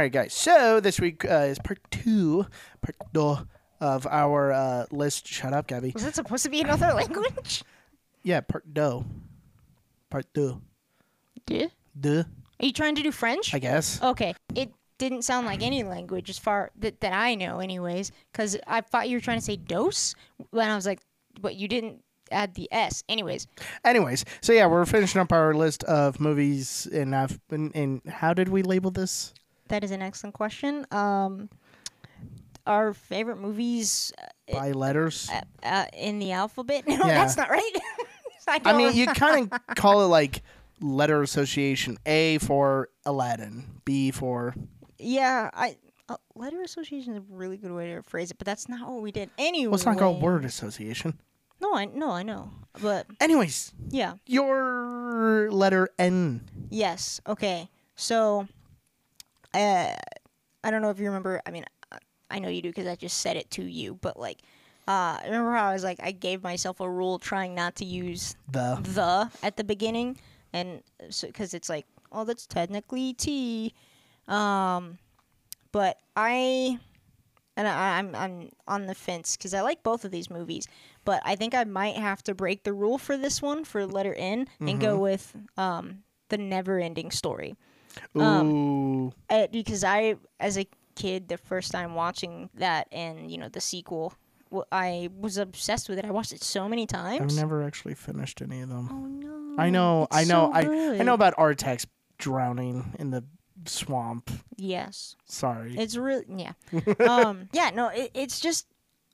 Right, guys. So this week uh, is part two, part two of our uh, list. Shut up, Gabby. Was it supposed to be another language? Yeah, part two. Part two. Yeah. Duh, Are you trying to do French? I guess. Okay. It didn't sound like any language as far that, that I know, anyways. Because I thought you were trying to say dose when I was like, but you didn't add the S. Anyways, Anyways, so yeah, we're finishing up our list of movies, and I've been. And how did we label this? That is an excellent question. Um, our favorite movies By letters. uh, uh, in the alphabet? No, Yeah. that's not right. I, I mean, you kind of call it like letter association. A for Aladdin. B for. Yeah, I uh, letter association is a really good way to phrase it, but that's not what we did anyway. Well, it's not called word association. No, I no, I know, but Anyways, yeah, your letter N. yes, okay. So, uh, I don't know if you remember. I mean, I- know you do because I just said it to you. But like, uh, remember how I was like, I gave myself a rule trying not to use The. the at the beginning, and so because it's like, oh, that's technically T. Um, but I, and I, I'm I'm on the fence because I like both of these movies, but I think I might have to break the rule for this one for letter N and go with um the never-ending story. Um, Ooh. Uh, because I, as a kid, the first time watching that and you know the sequel, I was obsessed with it. I watched it so many times. I've never actually finished any of them. Oh no! I know, I know, so I I know about Artax drowning in the swamp. Yes, Sorry. it's really yeah. um, yeah, no, it, it's just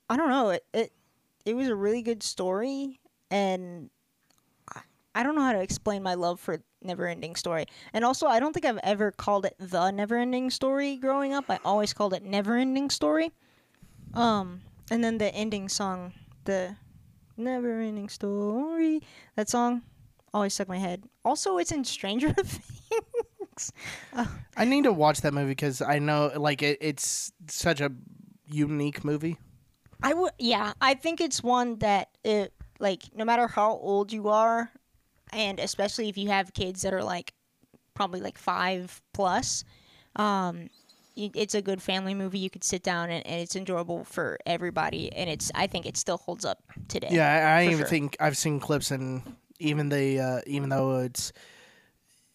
I don't know. It, it it was a really good story, and I- don't know how to explain my love for Neverending Story. And also, I don't think I've ever called it the Neverending Story growing up. I always called it Neverending Story. Um, and then the ending song, the Neverending Story, that song always stuck my head. Also, it's in Stranger Things. I need to watch that movie because I know, like, it, it's such a unique movie. I would, yeah. I think it's one that it like no matter how old you are, and especially if you have kids that are like probably like five plus, um, it's a good family movie. You could sit down and, and it's enjoyable for everybody, and it's I think it still holds up today. Yeah, I, I even sure. think I've seen clips and even the uh, even though it's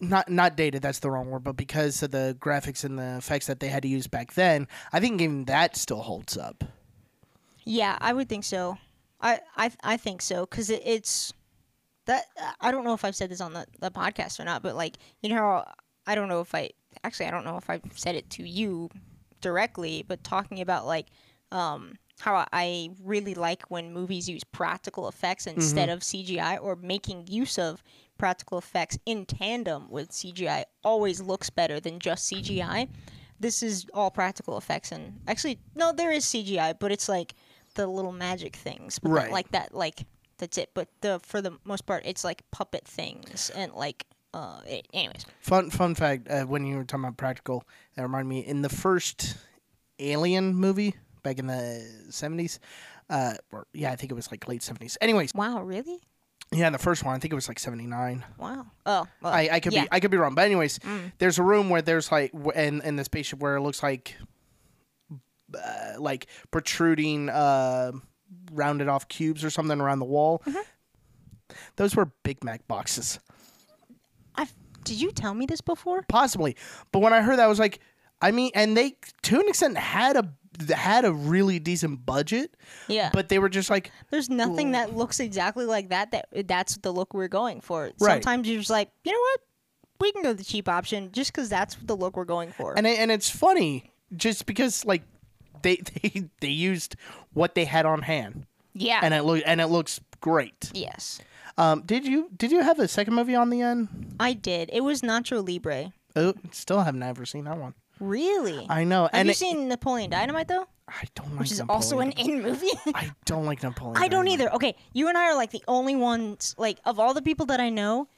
not not dated, that's the wrong word, but because of the graphics and the effects that they had to use back then, I think even that still holds up. Yeah, I would think so. I I I think so because it, it's that I don't know if I've said this on the, the podcast or not, but like you know how I don't know if I actually I don't know if I've said it to you directly, but talking about like um how I really like when movies use practical effects instead of CGI or making use of practical effects in tandem with CGI always looks better than just CGI. This is all practical effects and actually no there is CGI, but it's like the little magic things. But Right. like that like that's it. But the for the most part it's like puppet things and like uh it, anyways. Fun fun fact: uh, when you were talking about practical, that reminded me in the first Alien movie back in the seventies. Uh, or yeah, I think it was like late seventies. Anyways, Wow, really? yeah, the first one, I think it was like seventy nine. Wow. Oh, well, I, I could yeah. be I could be wrong, but anyways, Mm. there's a room where there's like w- in in the spaceship where it looks like uh, like protruding uh, rounded off cubes or something around the wall. Mm-hmm. Those were Big Mac boxes, I've, did you tell me this before? possibly. But when I heard that, I was like, I mean, and they to an extent had a had a really decent budget, Yeah. but they were just like, There's nothing that looks exactly like that. That that's the look we're going for. Right. Sometimes you're just like, you know what? We can go the cheap option just because that's the look we're going for. and it, and it's funny just because like they they they used what they had on hand, yeah. and it look and it looks great. yes. Um, did you did you have a second movie on the end? I did. It was Nacho Libre. Oh, still have never seen that one. Really? I know. Have and you it- seen Napoleon Dynamite though? I don't like Which is Napoleon. also an in movie. I don't like Napoleon. I don't Dynamite. either. Okay, you and I are like the only ones. Like of all the people that I know,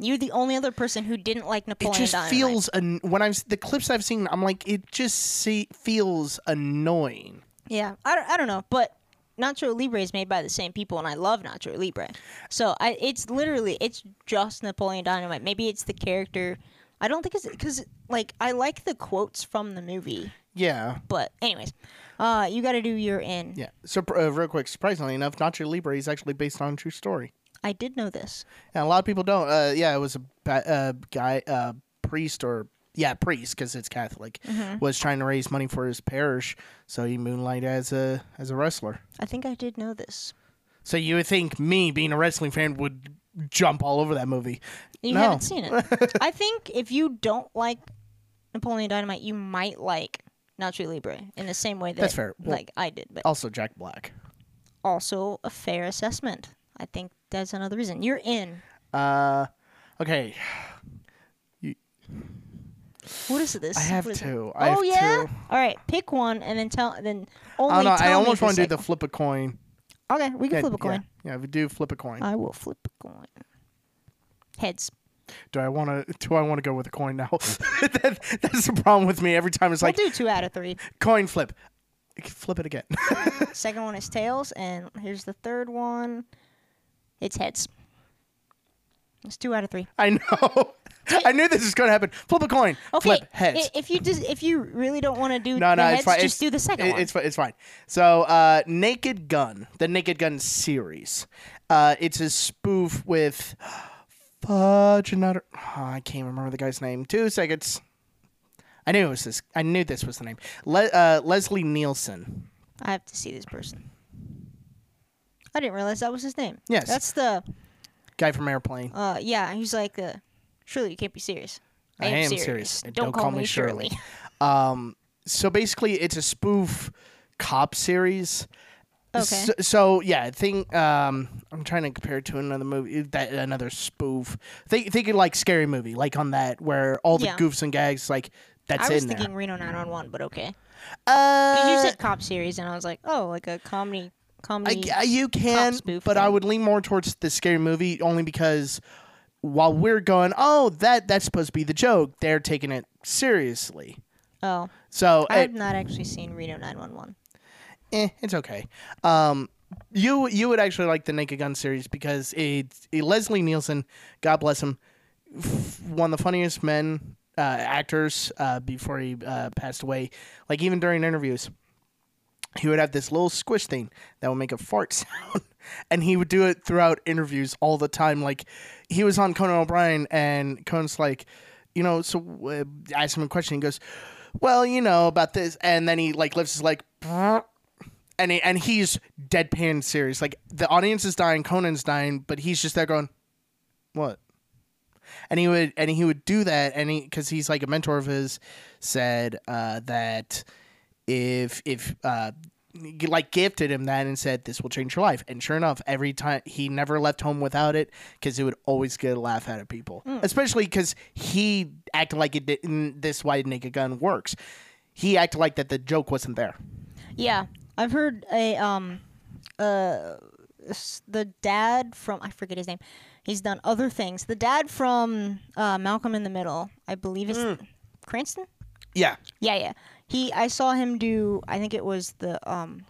you're the only other person who didn't like Napoleon. It just Dynamite. feels an- when I've the clips I've seen. I'm like, it just see, feels annoying. Yeah, I don't, I don't know, but Nacho Libre is made by the same people, and I love Nacho Libre. So I, it's literally, it's just Napoleon Dynamite. Maybe it's the character. I don't think it's because like I like the quotes from the movie, Yeah, but anyways, uh, you got to do your in. yeah. So uh, real quick, surprisingly enough, Nacho Libre is actually based on a true story. I did know this. And a lot of people don't. Uh, yeah, it was a ba- uh, guy, uh, priest or yeah, priest because it's Catholic, was trying to raise money for his parish, so he moonlighted as a as a wrestler. I think I did know this. So you would think me being a wrestling fan would jump all over that movie. You No. haven't seen it. I think if you don't like Napoleon Dynamite, you might like Nacho Libre in the same way that That's fair. Well- like I did, but Also, Jack Black. also a fair assessment. I think that's another reason. You're in. Uh, okay. You... What is this? I have What is it? two. I oh have yeah. two. All right, pick one and then tell. Then only know. tell I almost want to do the flip a coin. Okay, we can Yeah, flip a yeah. coin. Yeah, we do flip a coin. I will flip a coin. Heads. do I want to? Do I want to go with a coin now? that, that's the problem with me. Every time it's like we'll do two out of three. coin flip. Flip it again. Second one is tails, and here's the third one. It's heads. It's two out of three. I know. I knew this was going to happen. Flip a coin. Okay, Flip heads. If you just if you really don't want to do no, no, heads, it's fine. just it's, do the second it- one. It's it's fine. So, uh, Naked Gun, the Naked Gun series. Uh, it's a spoof with fudge another. Oh, I can't remember the guy's name. Two seconds. I knew it was this. I knew this was the name. Le- uh, Leslie Nielsen. I have to see this person. I didn't realize that was his name. Yes. That's the Guy from Airplane. uh yeah, he's like uh surely you can't be serious. I am serious. And Don't, call, me Shirley. Um, so basically, it's a spoof cop series. Okay. So, so yeah, I think um, I'm trying to compare it to another movie that another spoof. Think think of like scary movie, like on that where all the Yeah. goofs and gags like that's I was in thinking there. Reno 911, but okay. Uh, you said cop series, and I was like, oh, like a comedy, I, comedy. I- you can, but I would lean more towards the scary movie only because while we're going, oh that that's supposed to be the joke, they're taking it seriously. oh, So I it- have not actually seen Reno 911. eh, it's okay. Um, you you would actually like the Naked Gun series because it's it, Leslie Nielsen, God bless him, f- one of the funniest men uh, actors uh, before he uh, passed away. Like even during interviews, he would have this little squish thing that would make a fart sound, and he would do it throughout interviews all the time. Like he was on Conan O'Brien, and Conan's like, you know, so uh, ask him a question. He goes, "Well, you know about this," and then he like lifts his leg. And, he, and he's deadpan serious. Like the audience is dying, Conan's dying, but he's just there going, "What?" and he would and he would do that and he because he's like a mentor of his said uh, that if if uh, like gifted him that and said this will change your life and sure enough every time he never left home without it because it would always get a laugh out of people especially because he acted like it didn't this why naked gun works he acted like that the joke wasn't there Yeah, I've heard a um, uh, the dad from I forget his name. He's done other things. The dad from uh, Malcolm in the Middle, I believe, is Mm. Cranston. yeah Yeah, yeah. He, I saw him do. I think it was the um,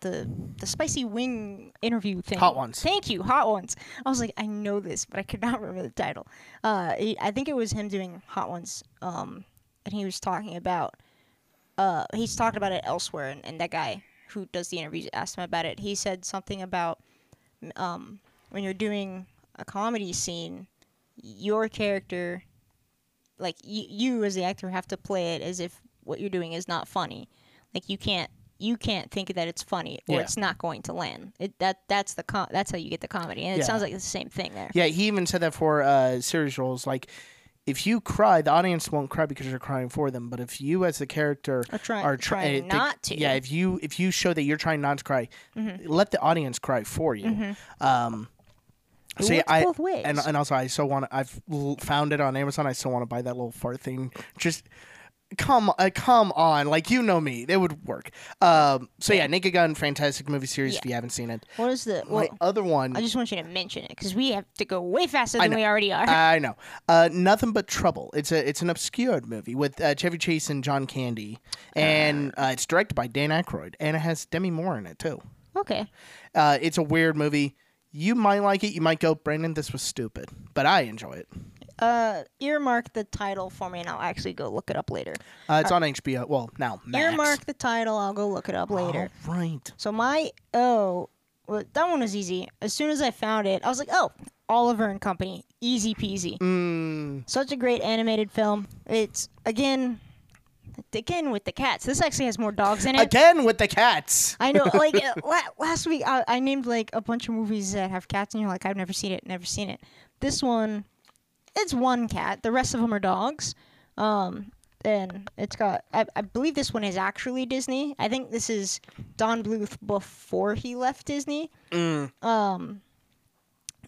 the the spicy wing interview thing. Hot Ones. Thank you, hot ones. I was like, I know this, but I could not remember the title. Uh, he, I think it was him doing hot ones. Um, and he was talking about. Uh, he's talked about it elsewhere, and, and that guy who does the interviews asked him about it. He said something about, um, when you're doing a comedy scene, your character like you, you as the actor have to play it as if what you're doing is not funny like you can't you can't think that it's funny or Yeah. it's not going to land it that that's the com- that's how you get the comedy and it Yeah. sounds like it's the same thing there Yeah, he even said that for uh, series roles. Like, if you cry, the audience won't cry because you're crying for them. But if you, as the character, Are try- are trying uh, not to. Mm-hmm. yeah, if you if you show that you're trying not to cry, let the audience cry for you. Um, It See, works I both ways. and and also I still want. I've found it on Amazon. I still want to buy that little fart thing. Just come, uh, come on, like you know me, it would work. Um, so yeah, Naked Gun, fantastic movie series. If you haven't seen it, what is the? Well, my other one. I just want you to mention it because we have to go way faster than we already are. I know. Uh, Nothing but trouble. It's a it's an obscure movie with uh, Chevy Chase and John Candy, and uh, it's directed by Dan Aykroyd, and it has Demi Moore in it too. okay. Uh, it's a weird movie. You might like it. You might go, Brandon, this was stupid, but I enjoy it. Uh, earmark the title for me, and I'll actually go look it up later. Uh, it's on HBO. Well, now Max. Earmark the title. I'll go look it up later. All right. So my oh, well, that one was easy. As soon as I found it, I was like, oh, Oliver and Company, easy peasy. Mm, Such a great animated film. It's again, again with the cats. This actually has more dogs in it. again with the cats. I know, like uh, last week, I, I named like a bunch of movies that have cats, and you're like, I've never seen it, never seen it. This one, it's one cat. The rest of them are dogs. Um, and it's got, I, I believe this one is actually Disney. I think this is Don Bluth before he left Disney. Mm. Um,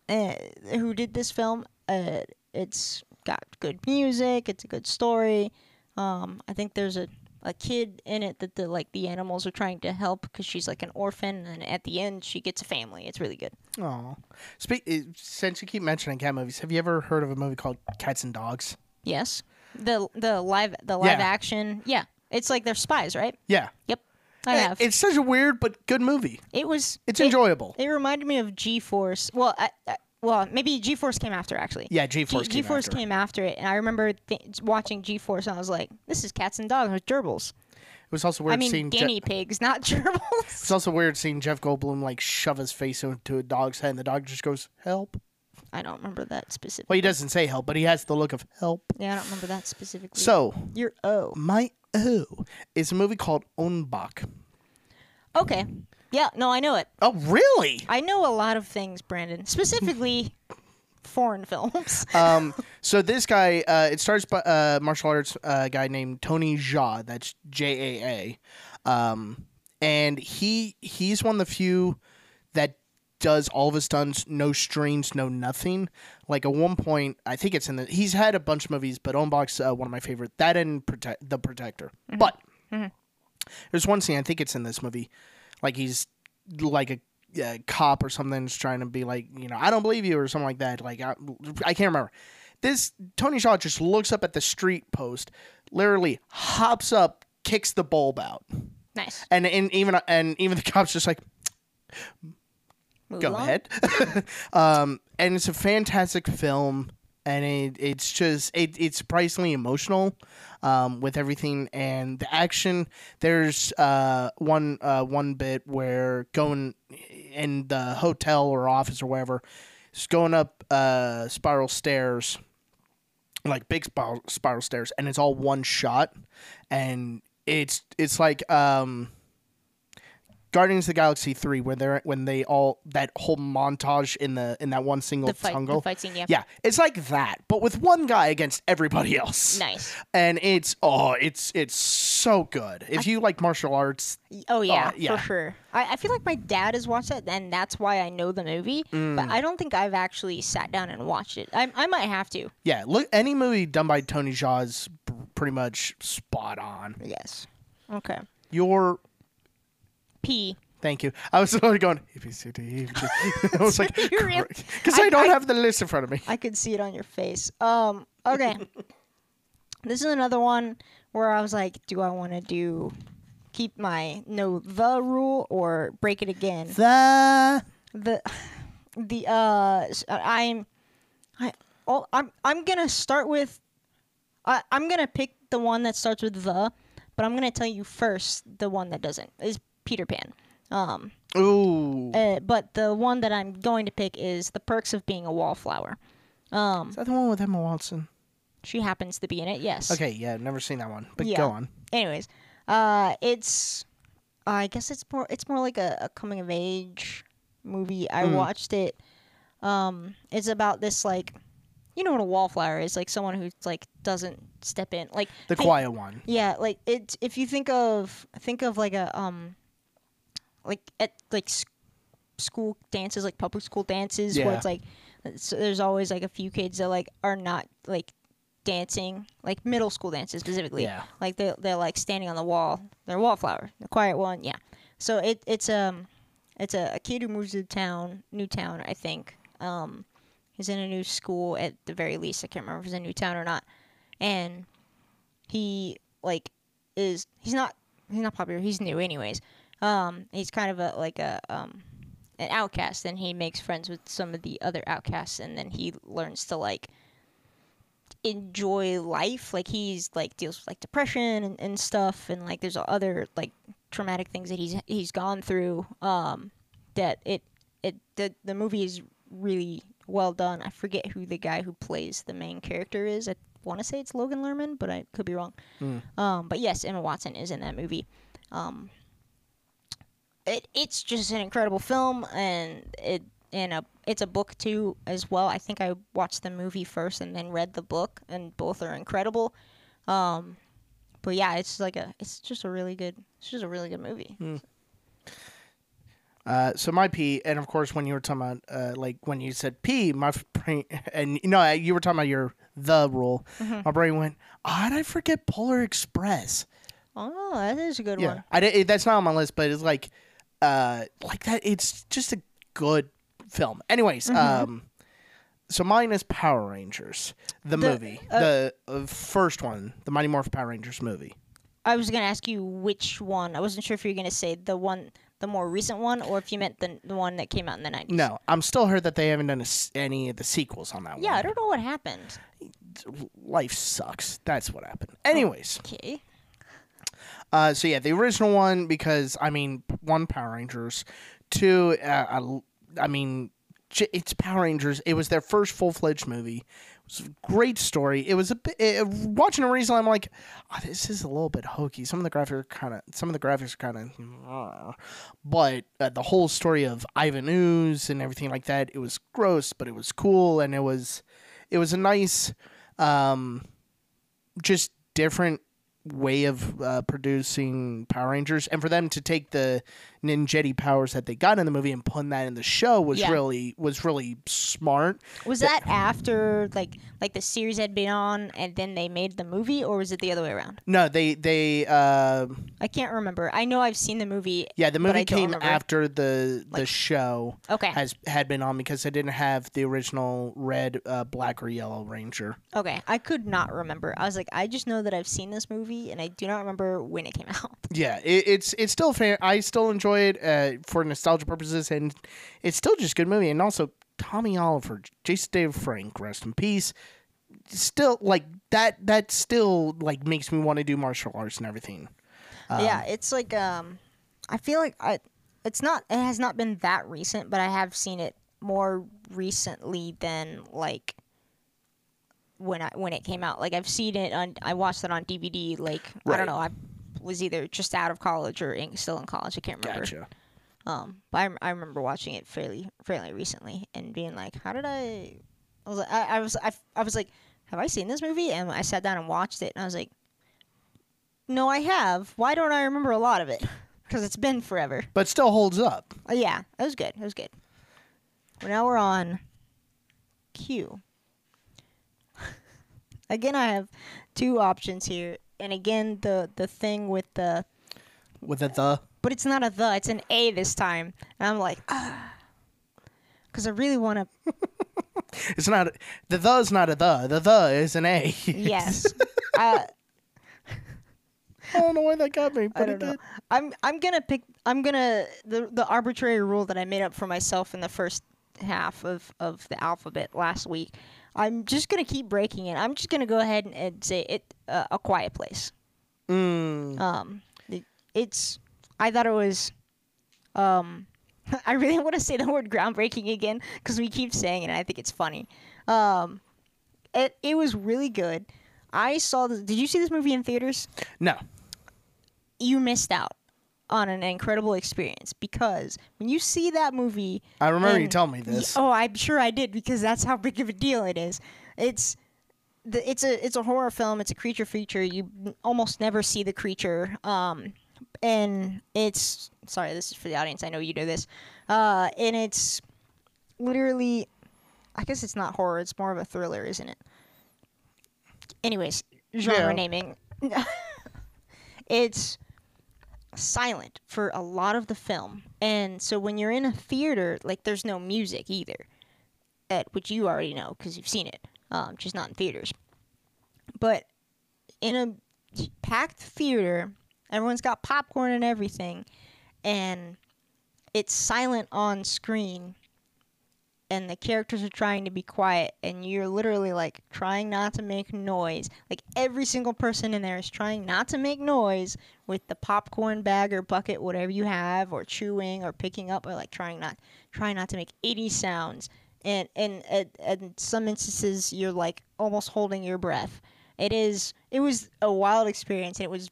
uh, who did this film? Uh, it's got good music. It's a good story. Um, I think there's a, a kid in it that the like the animals are trying to help because she's like an orphan, and at the end she gets a family. It's really good. Oh, speak. uh, Since you keep mentioning cat movies, have you ever heard of a movie called Cats and Dogs? Yes, the the live the live Yeah. action. Yeah, it's like they're spies, right? Yeah. Yep, I Eh, have. It's such a weird but good movie. it was. It's it, enjoyable. It reminded me of G Force. Well, I, I, well, maybe G Force came after actually. Yeah, G-Force G came Force after. came after it, and I remember th- watching G Force, and I was like, "This is cats and dogs with gerbils." It was also weird I mean, seeing. Je- guinea pigs, not gerbils. it's also weird seeing Jeff Goldblum like shove his face into a dog's head, and the dog just goes help. I don't remember that specifically. Well, he doesn't say help, but he has the look of help. Yeah, I don't remember that specifically. So you're oh my O is a movie called Ong-Bak. okay. Yeah, no, I know it. Oh, really? I know a lot of things, Brandon. Specifically, foreign films. um, so this guy, uh, it starts by a martial arts uh, guy named Tony Jaa. That's J A A, um, and he he's one of the few that does all of his stunts, no strings, no nothing. Like at one point, I think it's in the. He's had a bunch of movies, but Ong-Bak's uh, one of my favorite. That and Protect the Protector. But there's one scene I think it's in this movie, like he's like a uh, cop or something is trying to be like, you know, I don't believe you or something like that. Like I, I can't remember. This Tony Jaa just looks up at the street post, literally hops up, kicks the bulb out, nice. and and even and even the cops just like Move go along. ahead. um, and it's a fantastic film, and it, it's just it, it's surprisingly emotional um, with everything and the action. There's uh, one uh, one bit where going in the hotel or office or wherever, is going up uh, spiral stairs, like big spiral, spiral stairs, and it's all one shot, and it's it's like um. Guardians of the Galaxy three, where they're when they all that whole montage in the in that one single The fight, fight scene. Yeah. Yeah, it's like that, but with one guy against everybody else. Nice. And it's oh, it's it's so good. If you like martial arts, Oh yeah, yeah. for sure. I, I feel like my dad has watched that, and that's why I know the movie. Mm. But I don't think I've actually sat down and watched it. I, I might have to. yeah, look any movie done by Tony Jaa is pretty much spot on. Yes. Okay. Your P. thank you. I was literally going A B C D. E, F, G. I was like, because I, I- don't I- have the list in front of me. I could see it on your face. Um. Okay. this is another one where I was like, do I want to do keep my no the rule or break it again? The the the uh s- I'm I oh I'm I'm gonna start with I I'm gonna pick the one that starts with the, but I'm gonna tell you first the one that doesn't is Peter Pan. Um, ooh, uh, but the one that I'm going to pick is the perks of being a wallflower. Um, is that the one with Emma Watson? she happens to be in it. Yes. Okay, yeah, I've never seen that one, but Yeah. go on. Anyways, uh, it's I guess it's more it's more like a, a coming of age movie. I Mm. watched it. Um, it's about this like, you know what a wallflower is? Like someone who like doesn't step in. Like The think- quiet one. Yeah, like it. If you think of think of like a um, like at like school dances, like public school dances, where it's like So there's always like a few kids that like are not like dancing, like middle school dances specifically. Yeah. Like they they're like standing on the wall. They're wallflower, the quiet one. Yeah. So it it's um it's a, a kid who moves to town, new town, I think. Um, he's in a new school at the very least. I can't remember if he's in a new town or not. And he like is he's not he's not popular. He's new anyways. Um, he's kind of a like a um an outcast, and he makes friends with some of the other outcasts, and then he learns to like enjoy life. Like he's like deals with like depression and, and stuff, and like there's other like traumatic things that he's he's gone through. Um, that it it the the movie is really well done. I forget who the guy who plays the main character is. I want to say it's Logan Lerman, but I could be wrong. Um, but yes, Emma Watson is in that movie. Um, it it's just an incredible film, and it and a it's a book too as well. I think I watched the movie first and then read the book, and both are incredible. Um, but yeah, it's like a it's just a really good it's just a really good movie. Uh, so my P, and of course, when you were talking about, uh, like when you said P, my brain, and you know, you were talking about your the rule. My brain went, oh, how did I forget Polar Express? Oh, that is a good Yeah, one. I did, that's not on my list, but it's like, uh, like that. It's just a good film. Anyways, Mm-hmm. um, so mine is Power Rangers, the, The- movie, uh, the uh, first one, the Mighty Morphin Power Rangers movie. I was gonna ask you which one. I wasn't sure if you were gonna say the one, the more recent one, or if you meant the the one that came out in the nineties. No, I'm still heard that they haven't done a any of the sequels on that one. Yeah, I don't know what happened. Life sucks. That's what happened. Anyways, Okay. Uh, so yeah, the original one because I mean, one Power Rangers, two, uh, I, I mean, it's Power Rangers. It was their first full fledged movie. It was a great story. It was a bit uh, watching it recently. I'm like, oh, this is a little bit hokey. Some of the graphics are kind of, some of the graphics are kind of, but uh, the whole story of Ivan Ooze and everything like that, it was gross, but it was cool, and it was, it was a nice, um, just different way of uh, producing Power Rangers, and for them to take the ninjetti powers that they got in the movie and put that in the show was Yeah. really was really smart. Was that after like like the series had been on and then they made the movie, or was it the other way around? No, they they uh, I can't remember. I know I've seen the movie. yeah, the movie came after the the Like- show Okay. has had been on because they didn't have the original red, uh, black, or yellow Ranger. Okay, I could not remember. I was like, I just know that I've seen this movie, and I do not remember when it came out. Yeah, it, it's it's still fair. I still enjoy it uh, for nostalgia purposes, and it's still just a good movie. And also, Tommy Oliver, Jason David Frank, rest in peace. Still, like that. That still like makes me want to do martial arts and everything. yeah, it's like um, I feel like I, it's not. It has not been that recent, but I have seen it more recently than like when I when it came out. Like I've seen it on. I watched it on DVD. Like I don't know. I was either just out of college or in, still in college. I can't remember. Gotcha. Um, but I, I remember watching it fairly fairly recently and being like, how did I? I was like, I, I was I, I was like, have I seen this movie? And I sat down and watched it, and I was like, no, I have. Why don't I remember a lot of it? Because it's been forever. But still holds up. Uh, yeah, it was good. It was good. Well, now we're on Q. again, I have two options here, and again, the the thing with the With a the. but it's not a the, it's an A this time. And I'm like, ah. Because I really want to, It's not the the is not a the. The the is an A. yes. uh, I don't know why that got me, but it know. did. I'm, I'm going to pick, I'm going to, the, the arbitrary rule that I made up for myself in the first half of, of the alphabet last week, I'm just going to keep breaking it. I'm just going to go ahead and, and say it, uh, A Quiet Place. Mm. Um, it, it's, I thought it was, um, I really want to say the word groundbreaking again because we keep saying it and I think it's funny. Um, it, it was really good. I saw the, did you see this movie in theaters? No. You missed out on an incredible experience because when you see that movie, I remember you telling me y- this. Oh, I'm sure I did because that's how big of a deal it is. It's the, it's a it's a horror film. It's a creature feature. You almost never see the creature. Um, and it's sorry, this is for the audience. I know you know this. Uh, and it's literally I guess it's not horror. It's more of a thriller, isn't it? Anyways, genre Yeah. naming. it's silent for a lot of the film, and so when you're in a theater, like there's no music either, at which you already know because you've seen it, um, just not in theaters. But in a packed theater, everyone's got popcorn and everything, and it's silent on screen and the characters are trying to be quiet and you're literally like trying not to make noise like every single person in there is trying not to make noise with the popcorn bag or bucket whatever you have or chewing or picking up or like trying not trying not to make any sounds and and at some instances you're like almost holding your breath it is it was a wild experience and it was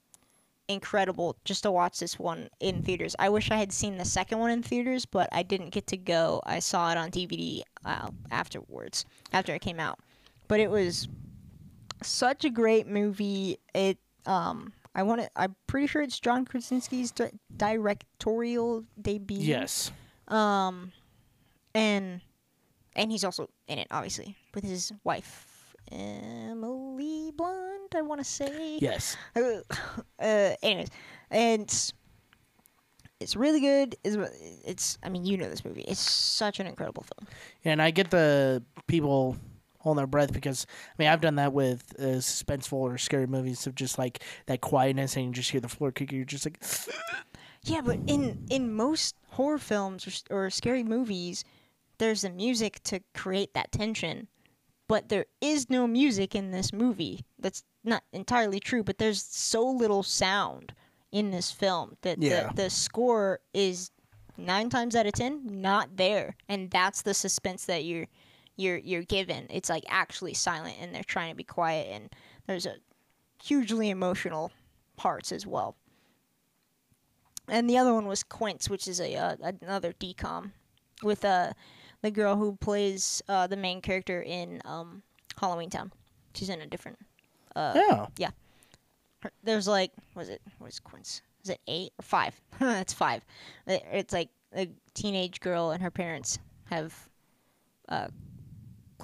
incredible just to watch this one in theaters. I wish I had seen the second one in theaters, but I didn't get to go. I saw it on DVD uh, afterwards, after it came out. But it was such a great movie. It um I want to I'm pretty sure it's John Krasinski's di- directorial debut. Yes. Um and and he's also in it obviously with his wife Emily Blunt, I want to say Yes. uh, anyways, and it's, it's really good. It's, it's, I mean, you know this movie. It's such an incredible film. And I get the people holding their breath because I mean I've done that with uh, suspenseful or scary movies of just like that quietness and you just hear the floor kicking. You're just like, Yeah, but in in most horror films or, or scary movies, there's the music to create that tension. But there is no music in this movie. That's not entirely true. But there's so little sound in this film that Yeah. the, the score is nine times out of ten not there, and that's the suspense that you're you're you're given. It's like actually silent, and they're trying to be quiet, and there's a hugely emotional parts as well. And the other one was Quints, which is a uh, another DCOM with uh the girl who plays uh, the main character in um, Halloweentown. She's in a different. yeah. her- There's like, was it? What is Quints? Is it eight or five? it's five. It- It's like a teenage girl and her parents have uh,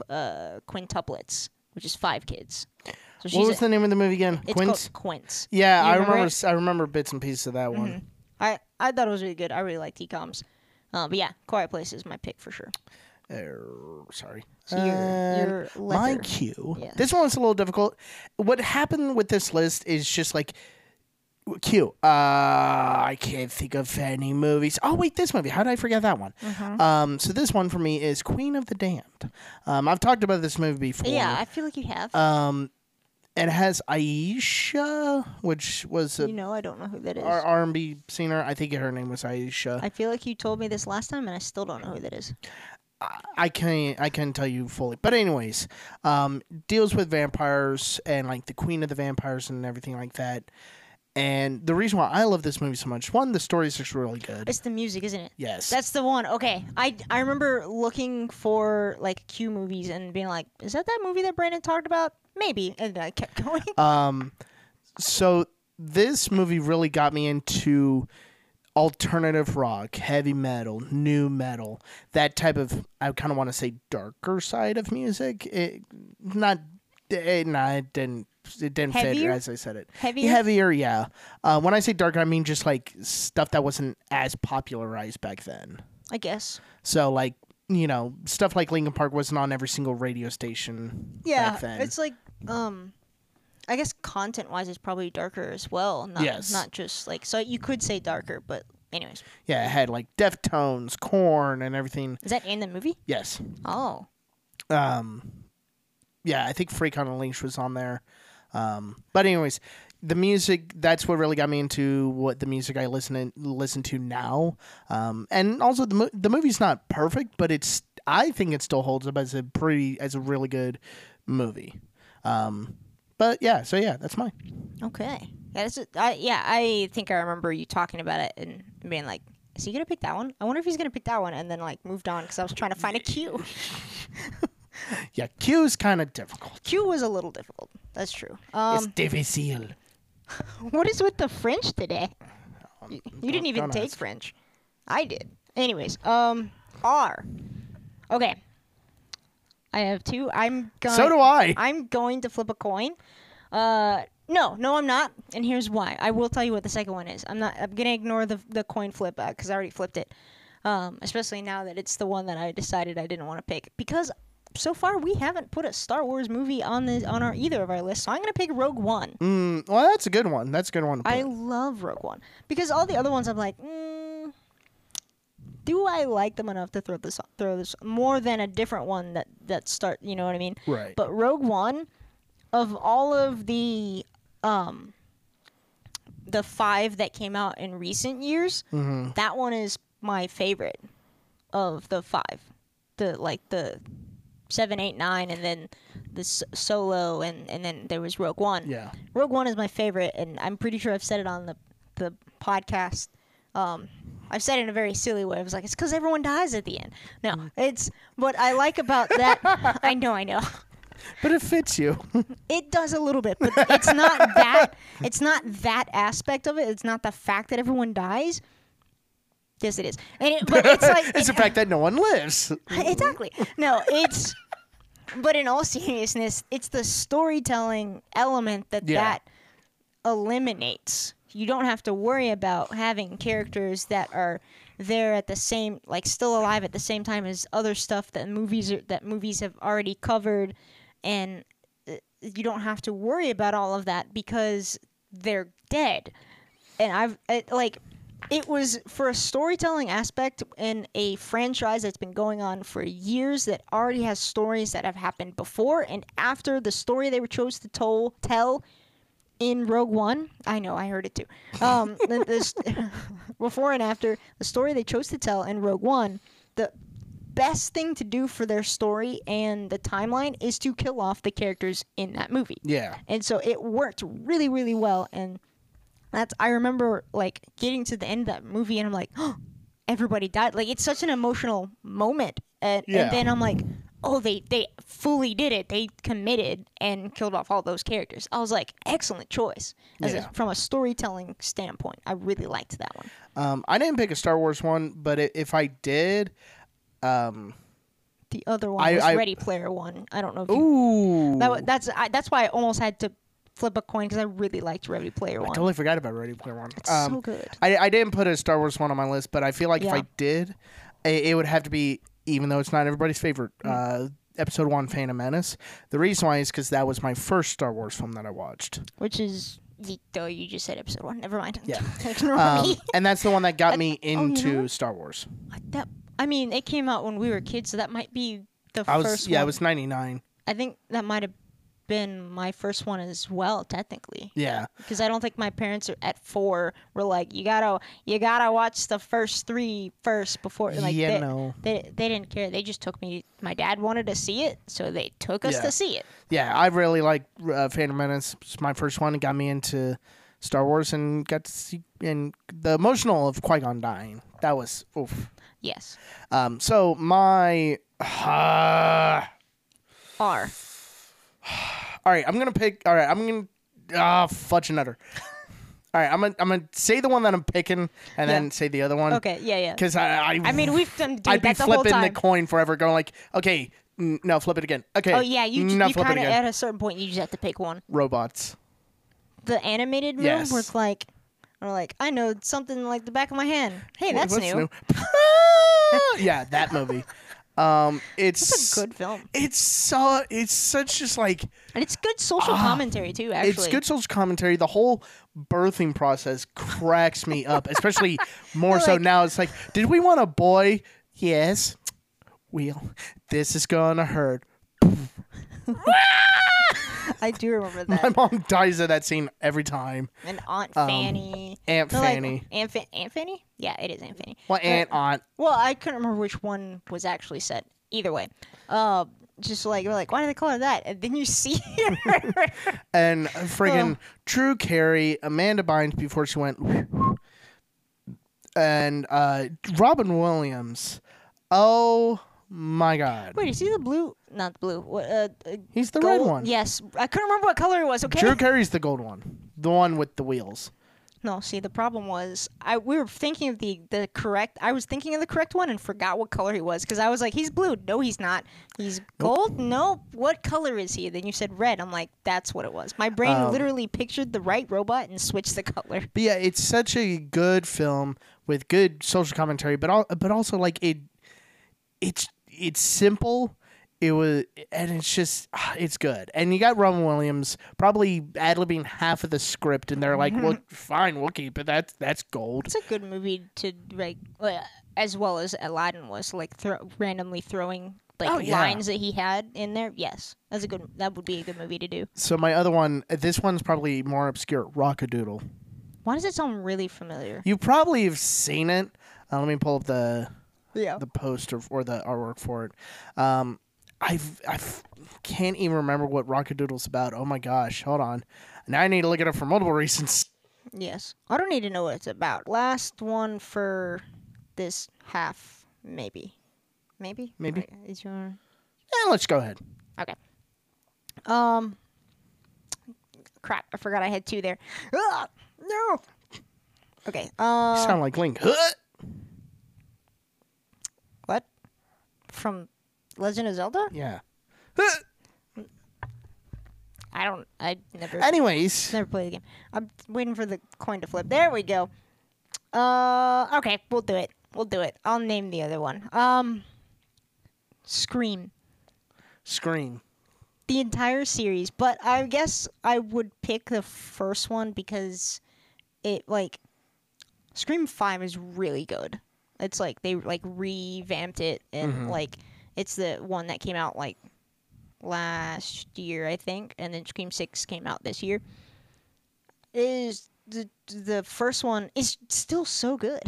uh, quintuplets, which is five kids. So she's What was a- the name of the movie again? it's Quints. Quints. Yeah, I remember remember. it? s- I remember bits and pieces of that one. I I thought it was really good. I really like DCOMs. Um, but yeah, Quiet Place is my pick for sure. Er, sorry. So your- Um, your my cue. Yeah. This one was a little difficult. What happened with this list is just like Q. Uh, I can't think of any movies. Oh wait, this movie. How did I forget that one? Mm-hmm. Um, so this one for me is Queen of the Damned. Um, I've talked about this movie before. Yeah, I feel like you have. Um, it has Aisha, which was a you know, I don't know who that is. R and B singer. I think her name was Aisha. I feel like you told me this last time, and I still don't know who that is. I can't I can't tell you fully. But anyways, um, deals with vampires and like the queen of the vampires and everything like that. And the reason why I love this movie so much, one, the story is just really good. It's the music, isn't it? yes. That's the one. Okay, I I remember looking for like Q movies and being like, "Is that that movie that Brandon talked about?" Maybe, and I kept going. um so this movie really got me into alternative rock, heavy metal, nu metal, that type of I kind of want to say darker side of music. It not it, nah, it didn't it didn't Heavier? fit as I said it. Heavier? Heavier, yeah. Uh, when I say dark, I mean just like stuff that wasn't as popularized back then. I guess. So like you know stuff like Linkin Park wasn't on every single radio station. Yeah, back then. it's like um, I guess content wise, it's probably darker as well. Not, Yes. Not just like so you could say darker, but anyways, yeah, it had like Deftones, Korn, and everything. is that in the movie? Yes. Oh, Um, yeah, I think Freak on a Leash was on there. Um, but anyways, the music that's what really got me into what the music I listen in, listen to now. Um, and also the mo- the movie's not perfect, but it's I think it still holds up as a pretty as a really good movie. Um, but yeah, so yeah, that's mine. okay. Yeah, that's I yeah. I think I remember you talking about it and being like, "Is he gonna pick that one? I wonder if he's gonna pick that one." And then like moved on because I was trying to find a Q. Yeah, Q's kind of difficult. Q was a little difficult. That's true. it's Um, difficile. what is with the French today? You, you didn't even take ask. French. I did. Anyways, um, R. Okay. I have two. I'm going. So do I. I'm going to flip a coin. Uh, no, no, I'm not. And here's why. I will tell you what the second one is. I'm not. I'm gonna ignore the the coin flip because I already flipped it. Um, especially now that it's the one that I decided I didn't want to pick because so far we haven't put a Star Wars movie on the on our either of our lists. So I'm gonna pick Rogue One. Mm, well, that's a good one. That's a good one. To. I love Rogue One because all the other ones I'm like, mm, do I like them enough to throw this throw this more than a different one that that start? You know what I mean? right. But Rogue One, of all of the um the five that came out in recent years, hmm that one is my favorite of the five. The like the seven, eight, nine, and then the solo, and and then there was Rogue One. Yeah. Rogue One is my favorite, and I'm pretty sure I've said it on the the podcast. Um, I've said it in a very silly way. I was like, it's because everyone dies at the end. No, it's what I like about that. I know, I know. But it fits you. It does a little bit, but it's not that. It's not that aspect of it. It's not the fact that everyone dies. Yes, it is. And it, but it's like it's the fact that no one lives. exactly. No, it's. But in all seriousness, it's the storytelling element that Yeah. that eliminates. You don't have to worry about having characters that are there at the same, like still alive at the same time as other stuff that movies are, that movies have already covered, and uh, you don't have to worry about all of that because they're dead. And I've it, like it was for a storytelling aspect in a franchise that's been going on for years that already has stories that have happened before and after the story they were chose to tell tell in Rogue One. I know, I heard it too. Um, this before and after the story they chose to tell in Rogue One, the best thing to do for their story and the timeline is to kill off the characters in that movie Yeah. and so it worked really really well and that's i remember like getting to the end of that movie and i'm like oh, everybody died. Like it's such an emotional moment. And, Yeah. and then i'm like oh they they fully did it. They committed and killed off all those characters. I was like excellent choice. As Yeah. a, from a storytelling standpoint i really liked that one. Um, I didn't pick a Star Wars one, but if I did, um, the other one I- was I- ready player one. I don't know if you, ooh, that, that's I, that's why i almost had to flip a coin because i really liked ready player One. I totally forgot about Ready Player One. it's Um, so good I, I didn't put a Star Wars one on my list, but I feel like if I did, it, it would have to be, even though it's not everybody's favorite, Mm. uh, Episode One: Phantom Menace. The reason why is because that was my first Star Wars film that I watched, which is oh, you just said episode one. Never mind. Yeah. Um, and that's the one that got me oh, into? Star Wars. That I mean, it came out when we were kids, so that might be the I was first. yeah, one. it was '99. I think that might have been my first one as well, technically. Yeah, Because I don't think my parents are at four were like, you gotta, you gotta watch the first three first before. Like, yeah, they, no, they, they didn't care. They just took me. My dad wanted to see it, so they took us Yeah. to see it. yeah. I really like uh, Phantom Menace. It's my first one. It got me into Star Wars and got to see and the emotional of Qui Gon dying. That was oof. Yes. Um, so my. Uh, R. all right, I'm gonna pick. All right, I'm gonna. Ah, fudge another. All right, I'm gonna I'm gonna say the one that I'm picking, and then say the other one. Okay. Yeah. Yeah. Because I, I, I mean, we've done dude, I'd be the whole flipping the time. coin forever, going like, okay, n- no, flip it again. Okay. Oh yeah, you no, you flip kind it of again. at a certain point you just have to pick one. Robots. The animated room Yes. it's like, or like I know something like the back of my hand. Hey, that's What's new. yeah, that movie. Um, it's It's a good film, It's so it's such just like and it's good social commentary too. Actually, Ah, it's good social commentary. The whole birthing process cracks me up, especially more so Like- now. It's like, did we want a boy? Yes. Well, this is gonna hurt. I do remember that. My mom dies at that scene every time. And Aunt Um, Fanny. Aunt like, Fanny. Aunt, Fa- Aunt Fanny? Yeah, it is Aunt Fanny. Well, aunt, aunt. Well, I couldn't remember which one was actually said. Either way, uh, just like you're like, why do they call her that? And then you see her. and friggin' Drew Carey, Amanda Bynes before she went, and uh, Robin Williams. Oh my God, Wait, is he the blue? Not the blue. What? Uh, uh, he's the red gold- one. Yes, I couldn't remember what color it was. Okay. Drew Carey's the gold one, the one with the wheels. No, see, the problem was I we were thinking of the the correct. I was thinking of the correct one and forgot what color he was because I was like, he's blue. No, he's not. He's gold. Nope. What color is he? Then you said red. I'm like, that's what it was. My brain Um, literally pictured the right robot and switched the color. But yeah, it's such a good film with good social commentary, but all, but also like it, it's it's simple. It was, and it's just, ah, it's good. And you got Robin Williams probably ad libbing half of the script, and they're like, "Well, fine, we'll keep it. That's that's gold." It's a good movie to like, as well as Aladdin was like throw, randomly throwing like Oh, yeah. lines that he had in there. Yes, that's a good. That would be a good movie to do. So my other one, this one's probably more obscure. Rockadoodle. Why does it sound really familiar? You probably have seen it. Uh, let me pull up the Yeah. the poster or the artwork for it. Um, I've I can't even remember what Rocket Rockadoodle's about. Oh my gosh, hold on. Now I need to look it up for multiple reasons. Yes. I don't need to know what it's about. Last one for this half, maybe. Maybe? Maybe. Right, Is your Yeah, let's go ahead. Okay. Um crap, I forgot I had two there. Ah, no. Okay. You Uh sound like Link. Huh? what? From Legend of Zelda? Yeah. I don't I never Anyways, never played the game. I'm waiting for the coin to flip. There we go. Uh okay, we'll do it. We'll do it. I'll name the other one. Um Scream. Scream. the entire series, but I guess I would pick the first one because it like Scream 5 is really good. It's like they like revamped it and mm-hmm. like it's the one that came out like last year, I think, and then Scream 6 came out this year. Is the the first one is still so good.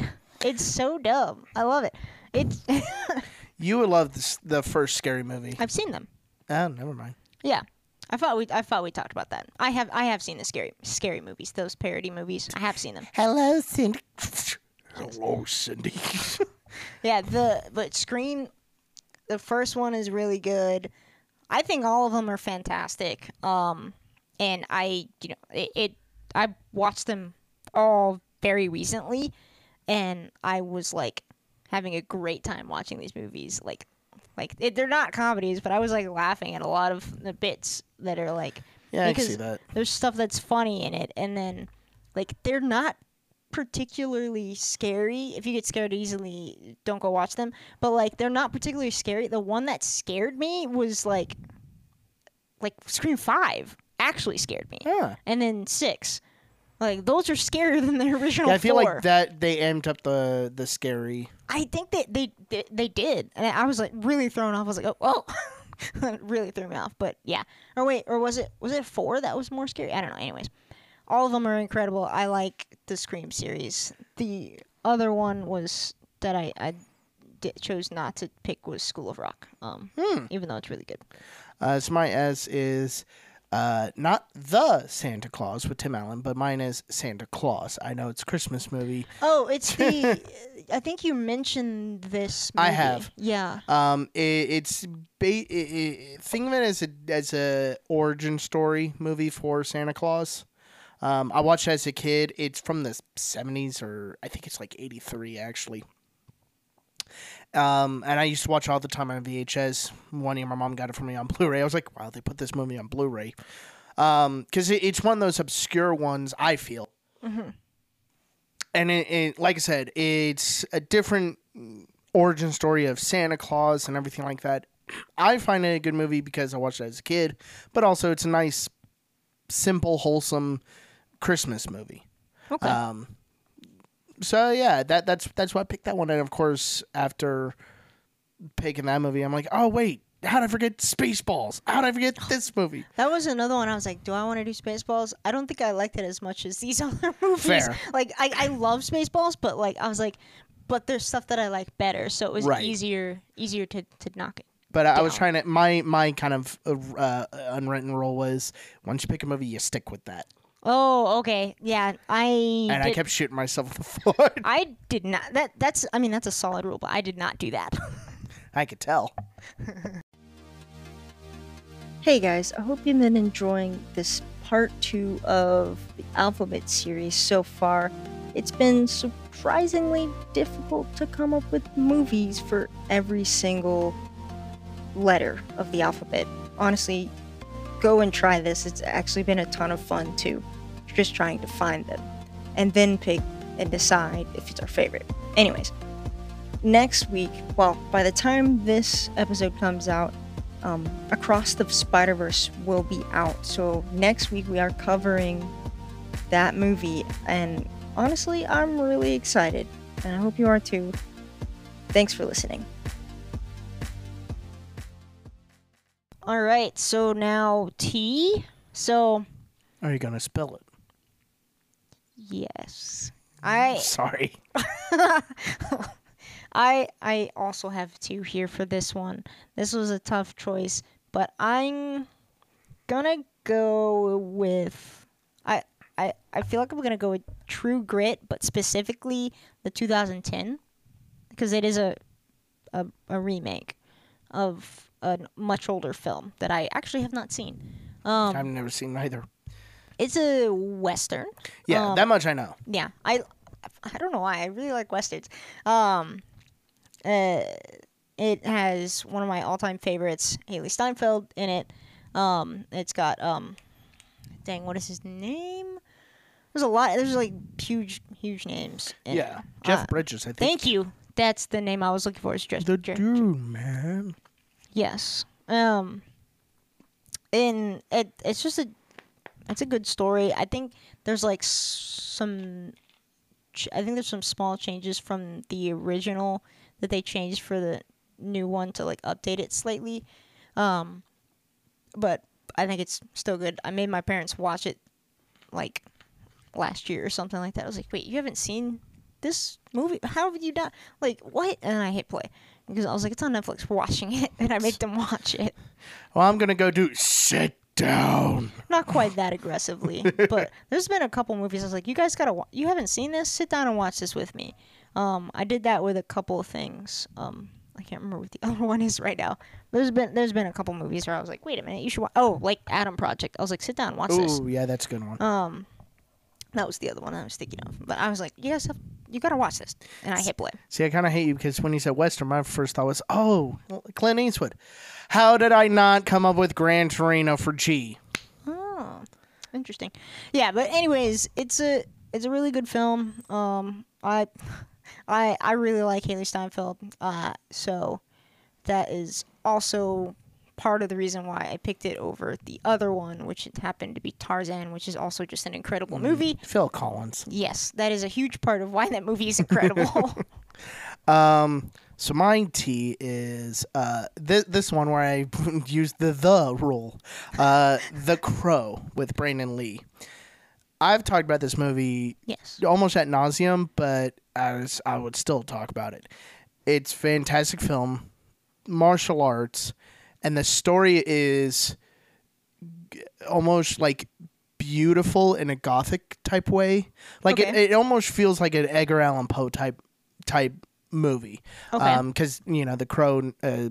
It's so dumb. I love it. It's You would love this, the first scary movie. I've seen them. Oh, never mind. Yeah. I thought we I thought we talked about that. I have I have seen the scary scary movies, those parody movies. I have seen them. Hello, Cindy. Hello, Cindy. Yeah, the but Scream the first one is really good. I think all of them are fantastic. Um and I you know it, it I watched them all very recently and I was like having a great time watching these movies like like it, they're not comedies, but I was like laughing at a lot of the bits that are like yeah, I see that. there's stuff that's funny in it and then like they're not particularly scary if you get scared easily don't go watch them but like they're not particularly scary the one that scared me was like like scream 5 actually scared me Yeah. and then 6 like those are scarier than the original Yeah, I feel four. like that they amped up the the scary. I think that they, they they did, and I was like really thrown off. I was like, oh, oh. whoa, really threw me off. But yeah, or wait, or was it was it four that was more scary? I don't know. Anyways, all of them are incredible. I like the Scream series. The other one was that I chose not to pick was School of Rock. Um, even though it's really good. Uh, so my S is uh, not the Santa Claus with Tim Allen, but mine is Santa Claus. I know it's a Christmas movie. Oh, it's the. I think you mentioned this. I have. Yeah. Um, it, it's ba- i i think of it as a as a origin story movie for Santa Claus. Um, I watched it as a kid. It's from the seventies, or I think it's like eighty three actually. Um, and I used to watch all the time on VHS. One year, my mom got it for me on Blu-ray. I was like, "Wow, they put this movie on Blu-ray," because it, it's one of those obscure ones. I feel, and it, it, like I said, it's a different origin story of Santa Claus and everything like that. I find it a good movie because I watched it as a kid, but also it's a nice, simple, wholesome Christmas movie. Okay. Um, so yeah, that that's that's why I picked that one. And of course, after picking that movie, I'm like, oh wait, how did I forget Spaceballs? How did I forget this movie? That was another one. I was like, do I want to do Spaceballs? I don't think I liked it as much as these other movies. Fair. Like, I, I love Spaceballs, but like, I was like, but there's stuff that I like better, so it was Right. easier easier to, to knock it. But I, I was trying to my my kind of uh, unwritten rule was once you pick a movie, you stick with that. Oh, okay, yeah. I And I kept shooting myself in the foot. I did not. That that's. I mean, that's a solid rule, but I did not do that. I could tell. Hey guys, I hope you've been enjoying this part two of the alphabet series so far. It's been surprisingly difficult to come up with movies for every single letter of the alphabet. Honestly, go and try this. It's actually been a ton of fun too, just trying to find them and then pick and decide if it's our favorite. Anyways, next week, well, by the time this episode comes out, um, Across the Spider Verse will be out. So next week we are covering that movie, and honestly, I'm really excited, and I hope you are too. Thanks for listening. All right, so now T. So Are you gonna spell it? Yes, I Sorry. I I also have two here for this one. This was a tough choice, but I'm gonna go with I I I feel like I'm gonna go with True Grit, but specifically the 2010 because it is a, a a remake of a much older film that I actually have not seen. Um, I've never seen either. It's a western. Yeah, Um, that much I know. Yeah, I I don't know why I really like westerns. Um, uh, it has one of my all-time favorites, Hailee Steinfeld, in it. Um, it's got um, dang, what is his name? There's a lot. There's like huge, huge names. it. Yeah, Jeff Uh, Bridges. I think. Thank you. That's the name I was looking for. Is Jeff. The Jeff- dude, man. Yes. Um. And it it's just a it's a good story. I think there's like some I think there's some small changes from the original that they changed for the new one to like update it slightly. Um but I think it's still good. I made my parents watch it like last year or something like that. I was like, "Wait, you haven't seen this movie? How have you done? Like, what?" And I hit play because I was like, "It's on Netflix. We're watching it," and I made them watch it. Well, I'm gonna go do sit down. Not quite that aggressively, but there's been a couple movies. I was like, "You guys gotta. Wa- you haven't seen this? Sit down and watch this with me." Um, I did that with a couple of things. Um, I can't remember what the other one is right now. There's been there's been a couple movies where I was like, "Wait a minute, you should watch." Oh, like Adam Project. I was like, "Sit down, and watch this." Ooh, yeah, that's a good one. Um, that was the other one I was thinking of. But I was like, "You guys have you gotta watch this," and I hit play. See, I kind of hate you because when you said Western, my first thought was, oh, Clint Eastwood. How did I not come up with Gran Torino for G? Oh, interesting. Yeah, but anyways, it's a it's a really good film. Um, I I I really like Hailee Steinfeld. Uh, so that is also part of the reason why I picked it over the other one, which happened to be Tarzan, which is also just an incredible movie. Phil Collins. Yes, that is a huge part of why that movie is incredible. Um, so my T is uh th- this one where I used the the rule, uh, The Crow with Brandon Lee. I've talked about this movie yes. almost at nauseum, but as I would still talk about it. It's fantastic film, martial arts, and the story is almost like beautiful in a gothic type way. Like it, Okay. it almost feels like an Edgar Allan Poe type type movie. Okay. because you know the crow, uh,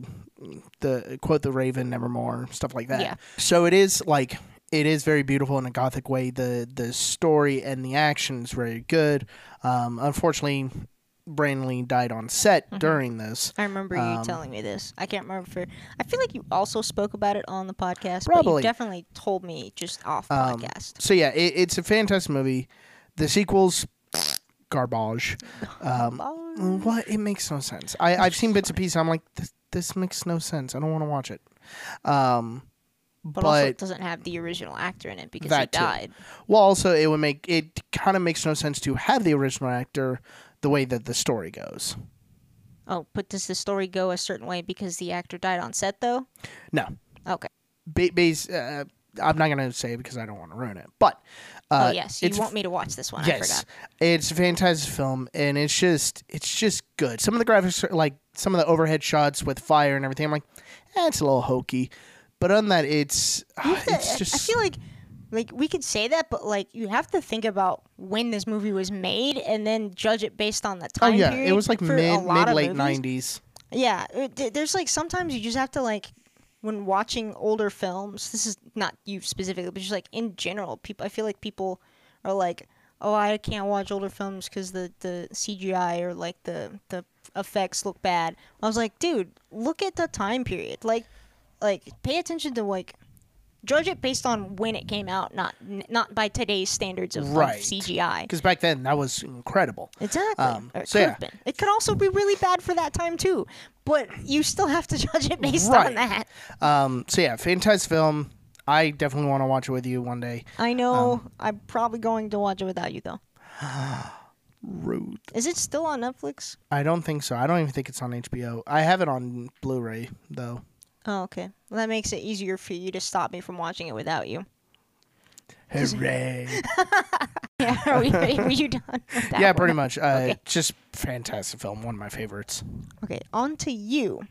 the quote the raven, nevermore, stuff like that. Yeah. So it is like it is very beautiful in a gothic way. The the story and the action is very good. Um, unfortunately, Brandon Lee died on set Mm-hmm. during this. I remember you Um, telling me this. I can't remember. For, I feel like you also spoke about it on the podcast. But Probably. you definitely told me just off Um, podcast. So yeah, it, it's a fantastic movie. The sequels, garbage. Um, what? It makes no sense. I I've seen bits and pieces. I'm like, this, this makes no sense. I don't want to watch it. Um, but, but, also it doesn't have the original actor in it because he That too. died. well, also it would make it kind of makes no sense to have the original actor the way that the story goes. Oh, but does the story go a certain way because the actor died on set though? No, Okay. ba- base. Uh, I'm not gonna say it because I don't want to ruin it. But uh, oh yes, you want me to watch this one? I Yes, forgot. it's a fantastic film, and it's just it's just good. Some of the graphics, are, like some of the overhead shots with fire and everything, I'm like, eh, it's a little hokey. But on that, it's to- it's just I feel like like we could say that, but like you have to think about when this movie was made and then judge it based on the oh, time. oh yeah, period. it was like mid mid late '90s. Yeah, uh, it, there's like sometimes you just have to like when watching older films. This is not you specifically, but just like in general, people. I feel like people are like, "Oh, I can't watch older films because the the CGI or like the the effects look bad." I was like, "Dude, look at the time period. Like, like pay attention to like." Judge it based on when it came out, not not by today's standards of, of Right. CGI. Because back then that was incredible. Exactly. Um, it so could yeah. been. It could also be really bad for that time too. But you still have to judge it based Right. on that. Um, so yeah, fantastic film. I definitely want to watch it with you one day. I know. Um, I'm probably going to watch it without you though. Rude. Is it still on Netflix? I don't think so. I don't even think it's on HBO. I have it on Blu-ray though. Oh, okay. Well, that makes it easier for you to stop me from watching it without you. Hooray! Yeah. Are we, were you done? With that yeah, one? pretty much. Uh, Okay. Just fantastic film. One of my favorites. Okay, on to you.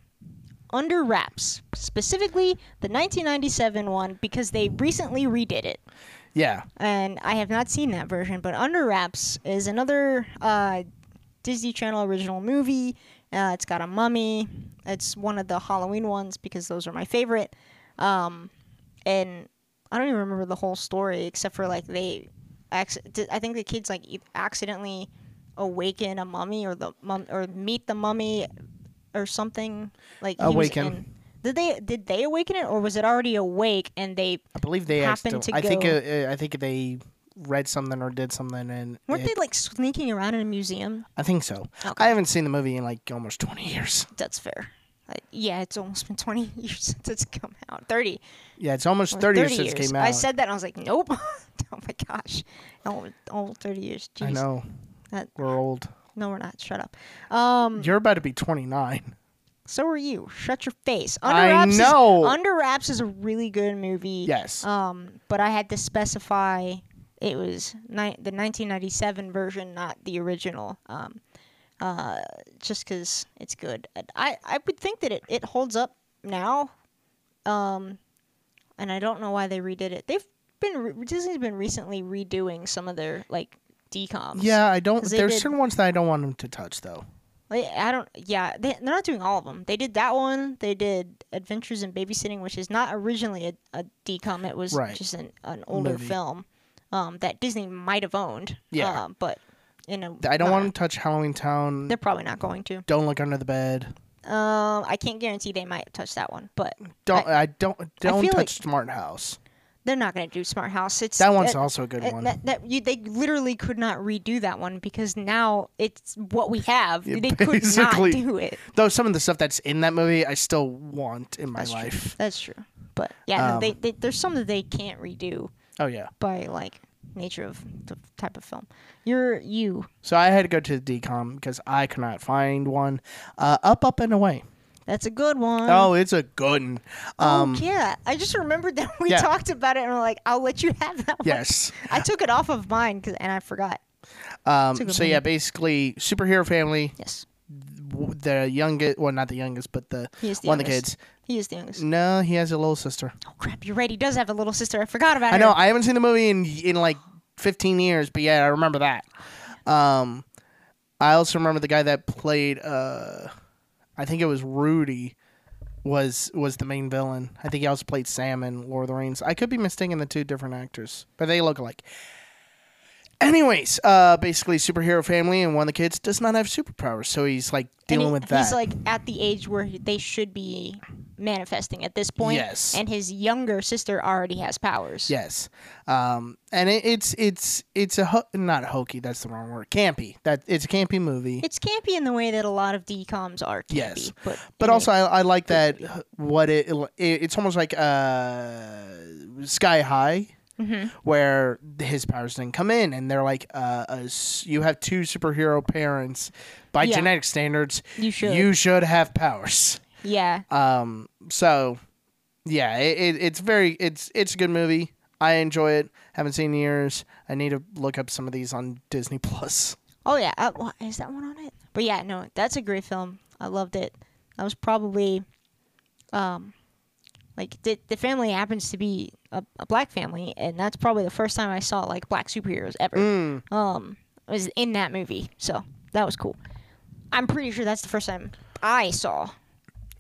Under Wraps, specifically the 1997 one, because they recently redid it. Yeah. and I have not seen that version. But Under Wraps is another uh, Disney Channel original movie. Uh, it's got a mummy. It's one of the Halloween ones because those are my favorite. Um, and I don't even remember the whole story except for like they, did- I think the kids like accidentally awaken a mummy or the mum or meet the mummy or something like Awaken. in- Did they did they awaken it or was it already awake and they I believe they happened accident- to I think go- uh, uh, I think they read something or did something and Weren't it- they like sneaking around in a museum? I think so. Okay. I haven't seen the movie in like almost 20 years. That's fair. Uh, yeah, it's almost been 20 years since it's come out. 30. Yeah, it's almost Well, 30, years since it came out. I said that and I was like, nope. oh my gosh. Oh, oh 30 years. Jeez. I know. That- We're old. No, we're not. Shut up. Um, You're about to be 29. so are you. Shut your face. I Wraps know. Is, Under Wraps is a really good movie. Yes. Um, but I had to specify it was ni- the 1997 version, not the original. Um, uh, just because it's good. I I would think that it, it holds up now. Um, and I don't know why they redid it. They've been re- Disney's been recently redoing some of their like DCOMs. yeah, I don't. There's did- certain ones that I don't want them to touch though. I don't. Yeah, they, they're not doing all of them. They did that one. They did Adventures in Babysitting, which is not originally a, a DCOM. It was Right. just an, an older Movie. film um, that Disney might have owned. Yeah. uh, but you know, I don't want to touch Halloweentown. They're probably not going to. Don't look under the bed. Um, I can't guarantee they might touch that one, but Don't I, don't don't feel touch like- Smart House. they're not going to do Smart House. It's That one's uh, also a good uh, one. That, that you, they literally could not redo that one because now it's what we have. Yeah, they could not do it. Though some of the stuff that's in that movie, I still want in my That's true. life. That's true. But yeah, no, Um, they, they there's some that they can't redo. Oh yeah. by like nature of the type of film. You're you. So I had to go to the DCOM because I could not find one. Uh, up, up, and away. That's a good one. Oh, it's a good one. Um, oh yeah, I just remembered that we yeah. talked about it, and we're like, I'll let you have that one. Yes. I took it off of mine 'cause- and I forgot. Um, so yeah, basically, superhero family. Yes, The youngest, well, not the youngest, but the the one of the kids. He is the youngest. No, he has a little sister. Oh crap, you're right. He does have a little sister. I forgot about it. I her. know. I haven't seen the movie in in like 15 years, but yeah, I remember that. Um, I also remember the guy that played. Uh, I think it was Rudy. Was was the main villain? I think he also played Sam in Lord of the Rings. I could be mistaken the two different actors, but they look alike. Anyways, uh, basically superhero family, and one of the kids does not have superpowers, so he's like dealing he- with that. He's like at the age where they should be manifesting at this point. Yes. And his younger sister already has powers. Yes, um, and it, it's it's it's a ho- not hokey. That's the wrong word. Campy. That it's a campy movie. It's campy in the way that a lot of DCOMs are campy. Yes. But but also, I, I like that what it, it it's almost like uh, Sky High, Mm-hmm. where his powers didn't come in, and they're like, uh, you have two superhero parents. By Yeah. genetic standards, You should. you should have powers. yeah. Um, so yeah, it, it, it's very it's it's a good movie. I enjoy it. Haven't seen in years. I need to look up some of these on Disney Plus. Oh yeah, uh, is that one on it? But yeah, no, that's a great film. I loved it. That was probably, um, like the the family happens to be a, a black family, and that's probably the first time I saw like black superheroes ever. Mm. Um, was in that movie, so that was cool. I'm pretty sure that's the first time I saw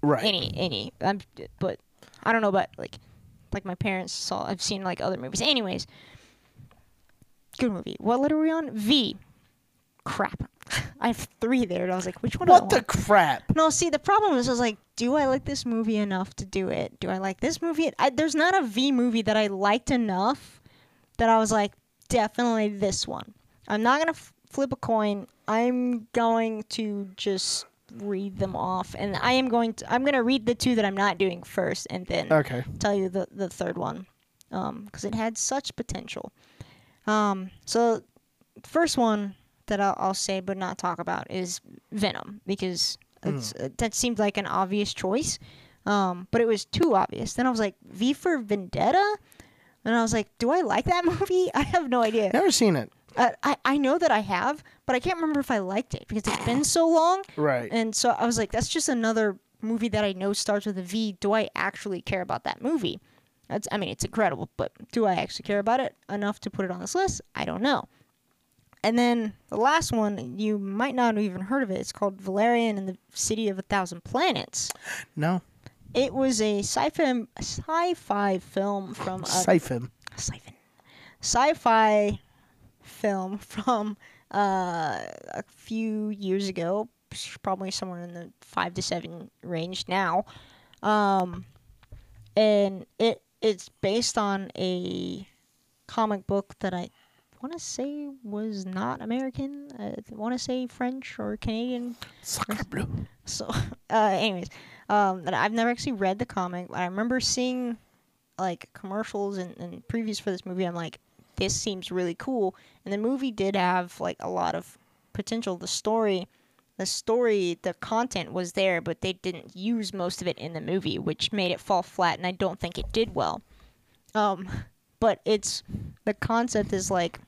Right. any any. Um, but I don't know about like like my parents saw. I've seen like other movies. Anyways, good movie. What letter are we on? V. Crap. I have three there, and I was like, which one? do I What the crap? No, see, the problem is, I was like, do I like this movie enough to do it? Do I like this movie? I, there's not a V movie that I liked enough that I was like, definitely this one. I'm not gonna f- flip a coin. I'm going to just read them off, and I am going to. I'm gonna read the two that I'm not doing first, and then Okay. tell you the the third one, because it had such potential. Um, so first one that I'll, I'll say but not talk about is Venom because it's, uh, that seemed like an obvious choice, um, but it was too obvious. Then I was like V for Vendetta, and I was like, do I like that movie? I have no idea. Never seen it. Uh, I I know that I have, but I can't remember if I liked it because it's been so long. Right. And so I was like, that's just another movie that I know starts with a V. Do I actually care about that movie? That's, I mean, it's incredible, but do I actually care about it enough to put it on this list? I don't know. And then the last one, you might not have even heard of it. It's called Valerian and the City of a Thousand Planets. No. It was a sci-fi sci-fi film from a Siphon. siphon sci-fi film from uh, a few years ago probably somewhere in the five to seven range now um, and it it's based on a comic book that i want to say was not american i want to say french or canadian Sacre bleu. so, uh, anyways, um, I've never actually read the comic. but I remember seeing like commercials and, and previews for this movie. I'm like, this seems really cool. And the movie did have like a lot of potential. The story, the story, the content was there, but they didn't use most of it in the movie, which made it fall flat. And I don't think it did well. Um, but it's the concept is like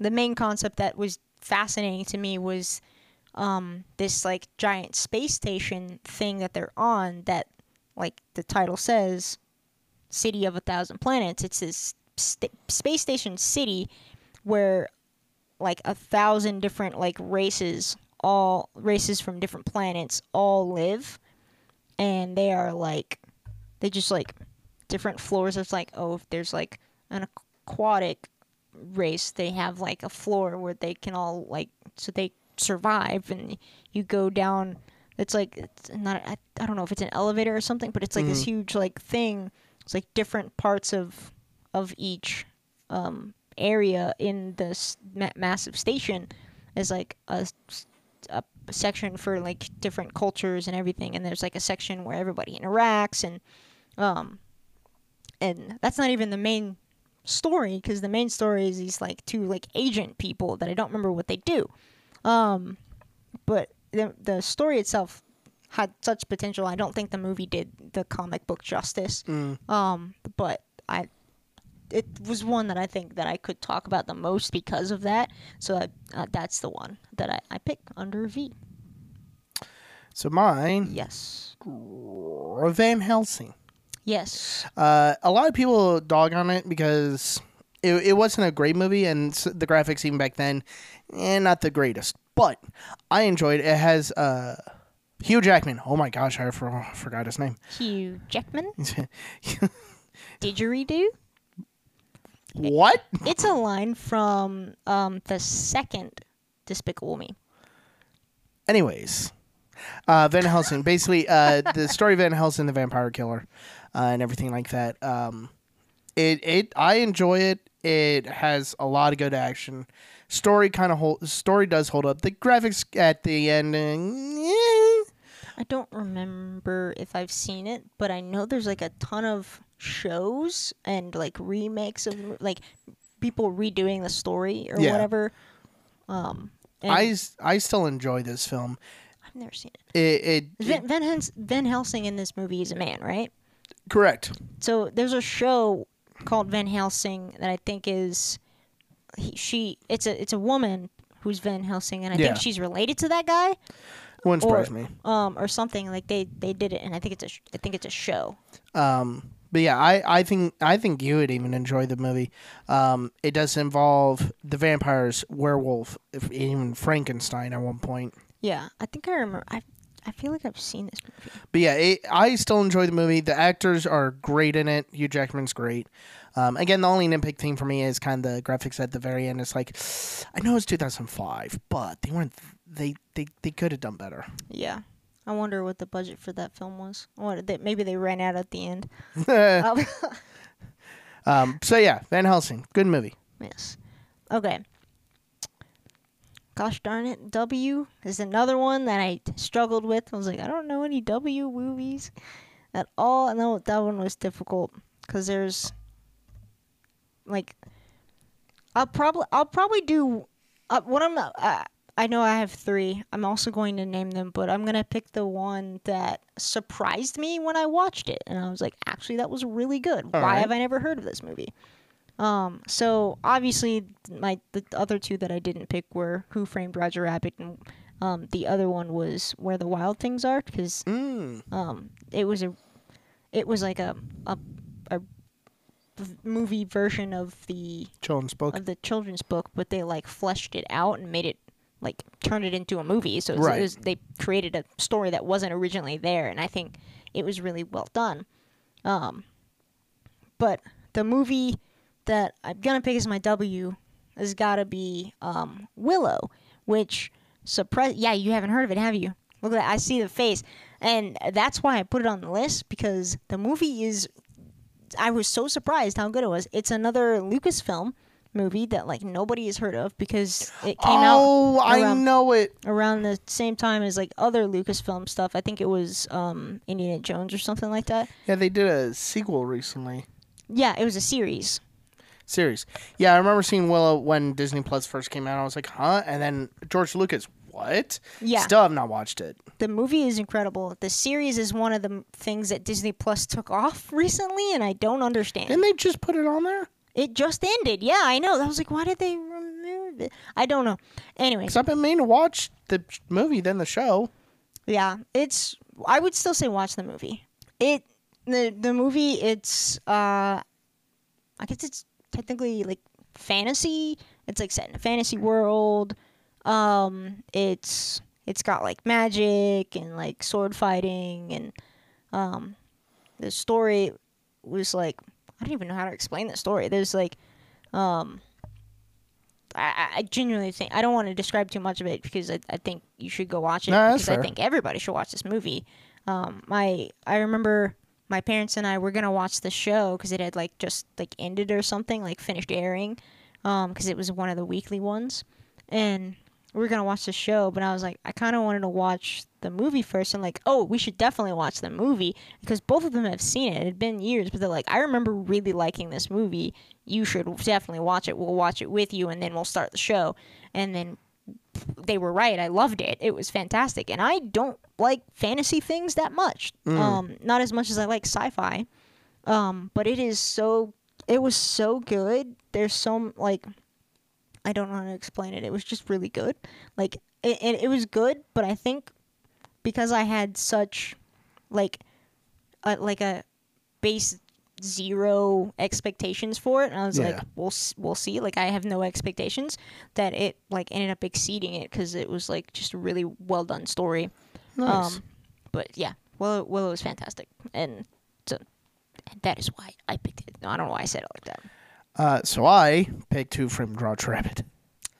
the main concept that was fascinating to me was um, this like giant space station thing that they're on that like the title says city of a thousand planets. It's this st- space station city where like a thousand different like races all races from different planets all live. And they are like they just like different floors. It's like oh if there's like an aquatic race they have like a floor where they can all like so they survive and you go down it's like it's not I, I don't know if it's an elevator or something but it's like this huge like thing. It's like different parts of of each um area in this ma- massive station is like a section for like different cultures and everything and there's like a section where everybody interacts and um and that's not even the main story because the main story is these like two like agent people that I don't remember what they do. Um, but the the story itself had such potential. I don't think the movie did the comic book justice. Um, but I it was one that I think that I could talk about the most because of that. So uh, uh, that's the one that I, I pick under V. So mine, Yes. Van Helsing. Yes. Uh, a lot of people dog on it because it, it wasn't a great movie, and the graphics even back then, eh, not the greatest. But I enjoyed it. It has uh, Hugh Jackman. Oh my gosh, I for, forgot his name. Hugh Jackman. Didgeridoo. what? It's a line from um, the second Despicable Me. Anyways, uh, Van Helsing. Basically, uh, the story of Van Helsing, the vampire killer, uh, and everything like that. Um, it it I enjoy it. It has a lot of good action. Story kind of hold. Story does hold up. The graphics at the ending. eh, I don't remember if I've seen it, but I know there's like a ton of shows and like remakes of like people redoing the story or Yeah. whatever. Um, I, I still enjoy this film. I've never seen it. It, it, Van, Van Helsing in this movie is a man, right? Correct. So there's a show called Van Helsing that I think is he, she. It's a it's a woman who's Van Helsing, and I Yeah. think she's related to that guy. Wouldn't or, me. Um, or something like they they did it, and I think it's a I think it's a show. Um, but yeah, I, I think I think you would even enjoy the movie. Um, it does involve the vampires, werewolf, if even Frankenstein at one point. Yeah, I think I remember. I I feel like I've seen this movie. But yeah, it, I still enjoy the movie. The actors are great in it. Hugh Jackman's great. Um, again, the only nitpick thing for me is kind of the graphics at the very end. It's like, I know it's 2005, but they weren't. They they, they could have done better. Yeah. I wonder what the budget for that film was. What they, maybe they ran out at the end. Um, um, so yeah, Van Helsing, good movie. yes. Okay. Gosh darn it, W is another one that I struggled with. I was like, I don't know any W movies at all. I know that one was difficult because there's like I'll probably I'll probably do uh, what I'm uh, I know I have three. I'm also going to name them, but I'm gonna pick the one that surprised me when I watched it, and I was like, actually, that was really good. All Why right. have I never heard of this movie? Um, so obviously, my the other two that I didn't pick were Who Framed Roger Rabbit, and um, the other one was Where the Wild Things Are, because Mm. um, it was a, it was like a a movie version of the Children's book. of the children's book, but they like fleshed it out and made it like turned it into a movie. So Right. it was, they created a story that wasn't originally there, and I think it was really well done. Um, but the movie that I'm gonna pick as my W has got to be um, Willow, which surprise. Yeah, you haven't heard of it, have you? Look at that. I see the face, and that's why I put it on the list because the movie is I was so surprised how good it was. It's another Lucasfilm movie that like nobody has heard of because it came oh, out I know it. around the same time as like other Lucasfilm stuff. I think it was um, Indiana Jones or something like that. Yeah, they did a sequel recently. Yeah, it was a series. Series. Yeah, I remember seeing Willow when Disney Plus first came out. I was like, huh? And then George Lucas, what? Yeah. Still have not watched it. The movie is incredible. The series is one of the things that Disney Plus took off recently, and I don't understand. Didn't they just put it on there? It just ended. Yeah, I know. I was like, why did they remove it? I don't know. Anyway. Because I've been meaning to watch the movie, then the show. Yeah, it's. I would still say watch the movie. It the the movie. It's. uh I guess it's technically like fantasy. It's like set in a fantasy world. Um, it's it's got like magic and like sword fighting and um, the story was like I don't even know how to explain the story. There's like um. I, I- genuinely think I don't want to describe too much of it because I, I think you should go watch it No, because I think everybody should watch this movie. Um, my I remember my parents and I were gonna watch the show because it had like just like ended or something like finished airing, um, because it was one of the weekly ones, and we were gonna watch the show. But I was like, I kind of wanted to watch the movie first. and like, oh, we should definitely watch the movie because both of them have seen it. It had been years, but they're like, I remember really liking this movie. You should definitely watch it. We'll watch it with you, and then we'll start the show. And then they were right. I loved it. It was fantastic. And I don't like fantasy things that much. Um, not as much as I like sci-fi. Um, but it is so. It was so good. There's so like. I don't know how to explain it. It was just really good. Like it, it, it was good, but I think because I had such like a, like a base zero expectations for it and I was like we'll we'll see like I have no expectations that it like ended up exceeding it cuz it was like just a really well done story Nice. um but yeah well well it was fantastic and so that is why I picked it no, I don't know why I said it like that uh, so I picked two from Roger Rabbit.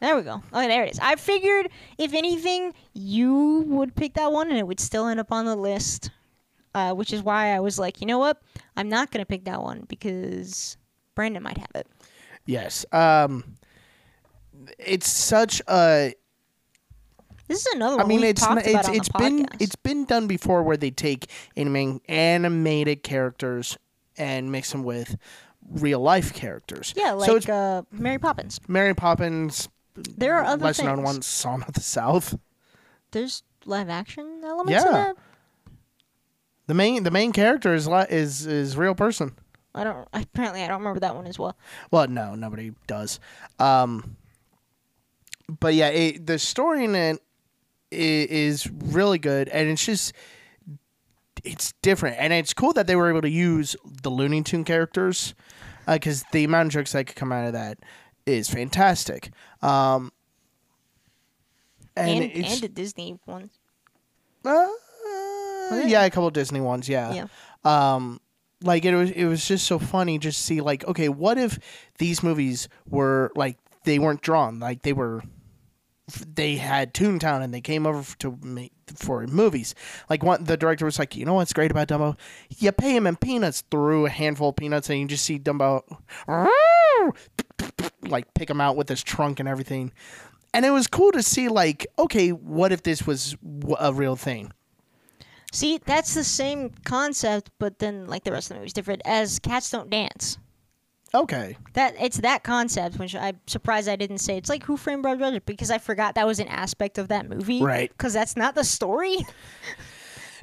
There we go. Okay, there it is. I figured if anything, you would pick that one and it would still end up on the list. Uh, which is why I was like, you know what? I'm not gonna pick that one because Brandon might have it. Yes. Um, it's such a. This is another one. I mean, it's talked n- about it's it's been podcast. it's been done before where they take anime, animated characters and mix them with real life characters. yeah, like so it's uh, Mary Poppins. Mary Poppins. There are other less known ones, Song of the South. There's live action elements Yeah. of that. The main the main character is li- is is real person. I don't. Apparently, I don't remember that one as well. Well, no, nobody does. Um, but yeah, it, the story in it is is really good, and it's just it's different, and it's cool that they were able to use the Looney Tune characters because the amount of jokes that could come out of that is fantastic. Um, and, And and, the Disney ones. uh, Oh, yeah, a couple Disney ones. Yeah. Yeah. Um, like it was it was just so funny just to see like okay, what if these movies were like they weren't drawn like they were they had Toontown and they came over to make for movies. Like one, the director was like, you know what's great about Dumbo? You pay him in peanuts. Threw a handful of peanuts and you just see Dumbo like pick him out with his trunk and everything. And it was cool to see like, okay, what if this was a real thing? See, that's the same concept, but then like the rest of the movie's different. As cats don't dance. Okay. That it's that concept, which I'm surprised I didn't say. It's like Who Framed Roger Rabbit because I forgot that was an aspect of that movie. Right. Because that's not the story.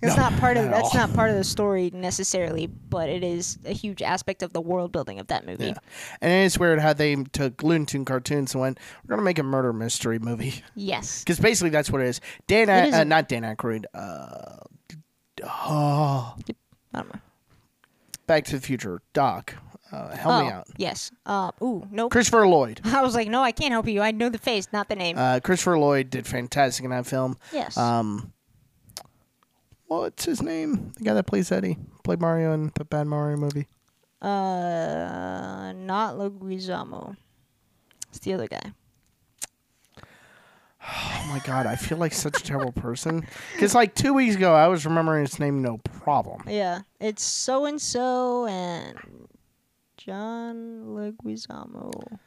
That's No, not part of that's all. not part of the story necessarily, but it is a huge aspect of the world building of that movie. Yeah. And it's weird how they took Looney Tune cartoons and went, we're going to make a murder mystery movie. Yes. Because basically that's what it is. Dan, It is uh, not Dan Aykroyd. Uh, oh, I don't know. Back to the Future. Doc. Uh, help me Oh, out. Yes. Uh, ooh, nope. Christopher Lloyd. I was like, no, I can't help you. I know the face, not the name. Uh, Christopher Lloyd did fantastic in that film. yes. Um, what's his name? The guy that plays Eddie, played Mario in the Bad Mario movie. uh, not Leguizamo. It's the other guy. Oh my god, I feel like such a terrible person. Because like two weeks ago, I was remembering his name, no problem. Yeah, it's so and so and John Leguizamo.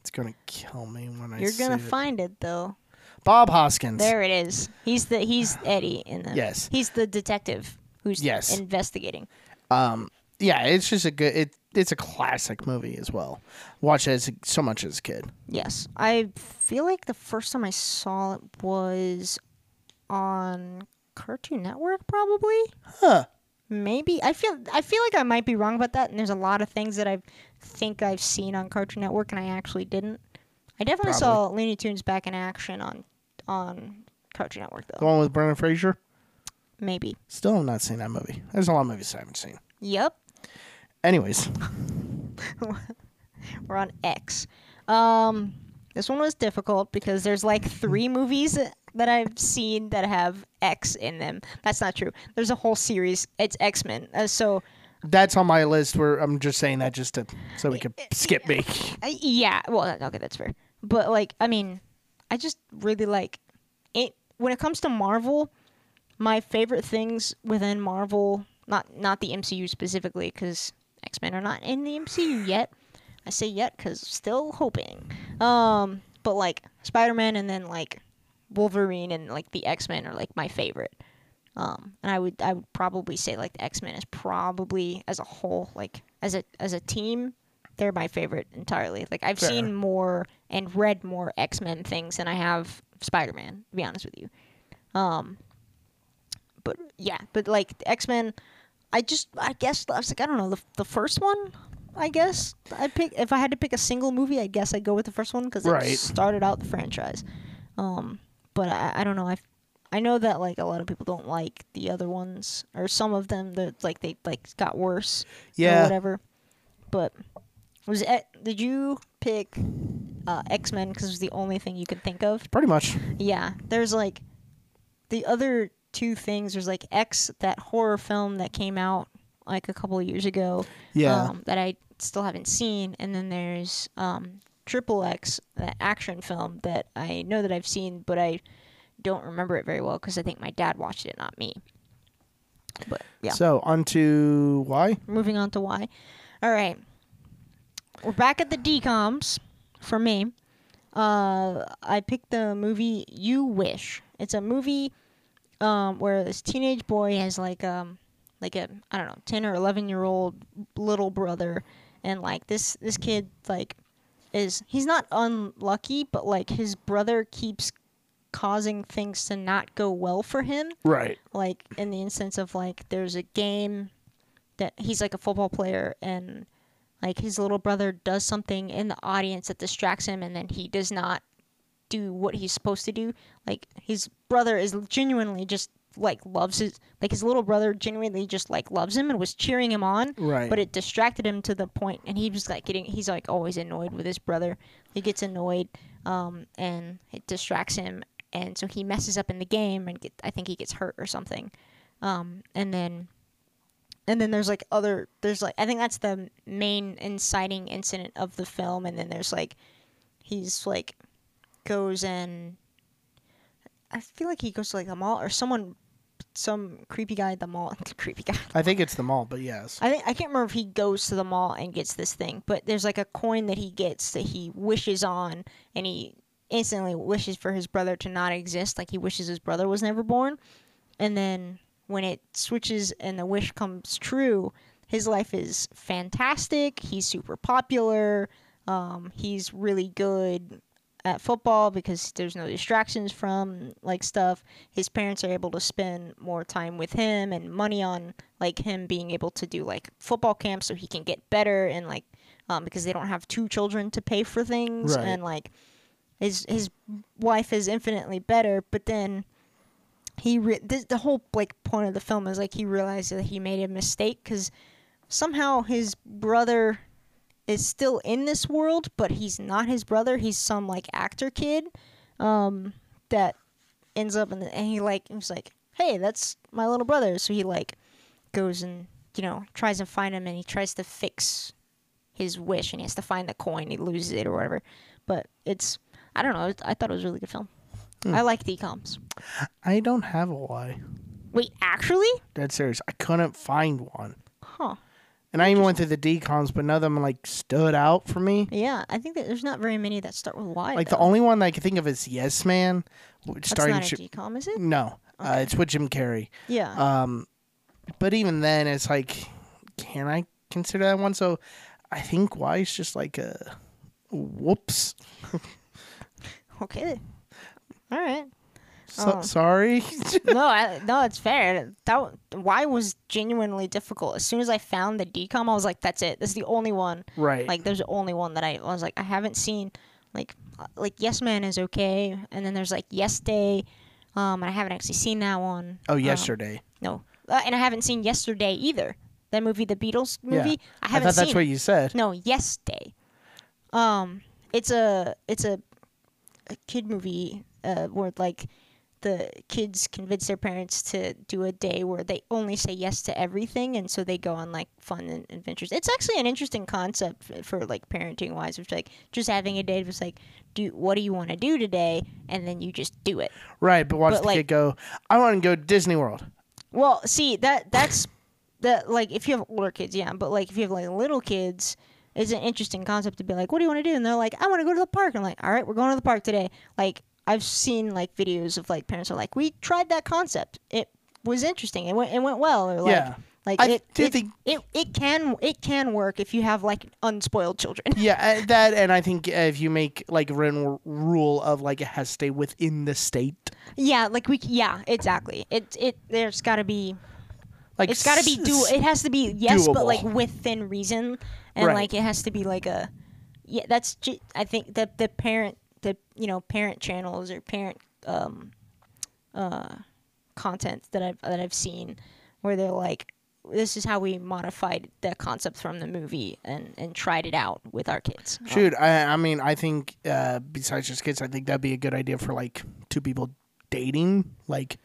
It's gonna kill me when I. You're gonna it. find it though. Bob Hoskins. There it is. He's the he's Eddie in the. Yes. He's the detective who's Yes. investigating. Um, yeah, it's just a good. It it's a classic movie as well. Watched it as so much as a kid. Yes, I feel like the first time I saw it was on Cartoon Network, probably. Huh. Maybe I feel I feel like I might be wrong about that, and there's a lot of things that I think I've seen on Cartoon Network, and I actually didn't. I definitely saw Looney Tunes back in action on on Cartoon Network though. The one with Brendan Fraser. Maybe. Still have not seen that movie. There's a lot of movies I haven't seen. Yep. Anyways, We're on X. Um, this one was difficult because there's like three movies that I've seen that have X in them. That's not true. There's a whole series. It's X Men. Uh, so that's on my list. Where I'm just saying that just to so we could skip me. uh, yeah. Well, okay, that's fair. But like, I mean, I just really like it when it comes to Marvel. My favorite things within Marvel, not not the MCU specifically, because X Men are not in the MCU yet. I say yet because still hoping. Um, but like Spider Man and then like Wolverine and like the X Men are like my favorite. Um, and I would I would probably say like the X Men is probably as a whole like as a as a team they're my favorite entirely. Like I've Fair. seen more and read more X Men things than I have Spider Man. To be honest with you. Um, but yeah, but like X Men, I just I guess I was like I don't know the the first one. I guess I'd pick if I had to pick a single movie. I guess I'd go with the first one because Right. it started out the franchise. Um, but I, I don't know. I I know that like a lot of people don't like the other ones or some of them that like they like got worse or Yeah. whatever. But was it? Did you pick uh, X Men because it was the only thing you could think of? Pretty much. Yeah, there's like the other two things. There's like X, that horror film that came out like a couple of years ago. Yeah. Um, that I still haven't seen, and then there's um, Triple X, that action film that I know that I've seen, but I don't remember it very well because I think my dad watched it, not me. But yeah, So on to why? moving on to why. All right, we're back at the DCOMs for me. Uh, I picked the movie You Wish. It's a movie um, where this teenage boy has like um like a I don't know ten or eleven year old little brother, and like this this kid like is he's not unlucky, but like his brother keeps causing things to not go well for him Right. like in the instance of like there's a game that he's like a football player and like his little brother does something in the audience that distracts him and then he does not do what he's supposed to do like his brother is genuinely just like loves his like his little brother genuinely just like loves him and was cheering him on Right. but it distracted him to the point and he was like getting he's like always annoyed with his brother he gets annoyed um, and it distracts him and so he messes up in the game and get, i think he gets hurt or something Um, and then and then there's like other there's like I think that's the main inciting incident of the film and then there's like he's like goes and I feel like he goes to like the mall or someone some creepy guy at the mall creepy guy I think it's the mall, but yes. I think I can't remember if he goes to the mall and gets this thing, but there's like a coin that he gets that he wishes on, and he instantly wishes for his brother to not exist, like he wishes his brother was never born. And then when it switches and the wish comes true, his life is fantastic. He's super popular. Um, he's really good at football because there's no distractions from like stuff. His parents are able to spend more time with him and money on like him being able to do like football camps so he can get better and like um, because they don't have two children to pay for things Right. and like his his wife is infinitely better. But then he re- this, the whole like point of the film is like he realizes that he made a mistake because somehow his brother is still in this world, but he's not his brother. He's some like actor kid um, that ends up in the and he like he's like, hey, that's my little brother. So he like goes and you know tries to find him and he tries to fix his wish and he has to find the coin. He loses it or whatever. But it's I don't know. I thought it was a really good film. I like DCOMs. I don't have a a Y. Wait, actually? Dead serious. I couldn't find one. Huh. And I even went through the DCOMs, but none of them like stood out for me. Yeah, I think that there's not very many that start with Y. Like though. the only one that I can think of is Yes Man. Which That's starring not a DCOM, is it? no, uh, it's with Jim Carrey. Yeah. Um, but even then, it's like, can I consider that one? So, I think Y is just like a whoops. okay. All right. So, Oh. Sorry. no, I, no, it's fair. That Y was genuinely difficult. As soon as I found the DCOM, I was like, "That's it. This is the only one." right. Like, there's the only one that I, I was like, I haven't seen. Like, uh, like Yes Man is okay, and then there's like Yes Day. Um, I haven't actually seen that one. oh, Um, yesterday. no, uh, and I haven't seen Yesterday either. That movie, the Beatles movie. Yeah. I I haven't thought that's what you said. No, Yes Day. Um, it's a it's a, a kid movie uh, where like the kids convince their parents to do a day where they only say yes to everything, and so they go on like fun and adventures. It's actually an interesting concept for like parenting wise, which like just having a day was like, do what do you want to do today, and then you just do it. Right, but watch But, the like- kid go. I want to go to Disney World. Well, see that that's that like if you have older kids, yeah, but like if you have like little kids, it's an interesting concept to be like, what do you want to do? And they're like, I want to go to the park. I'm like, all right, we're going to the park today. Like I've seen like videos of like parents are like, we tried that concept. It was interesting. It went it went well. Or like, Yeah. like I it, do it, think- it it can it can work if you have like unspoiled children. Yeah, uh, that, and I think uh, if you make like a written rule of like it has to stay within the state, yeah, like we yeah exactly. It it there's got to be like it's got to be do. It has to be yes, but like within reason, and Right. like it has to be like a yeah. That's I think that the parent the you know parent channels or parent um uh content that I've that I've seen where they're like this is how we modified the concept from the movie and and tried it out with our kids. Um, Shoot, I, I mean, I think uh, besides just kids, I think that'd be a good idea for like two people dating. Like,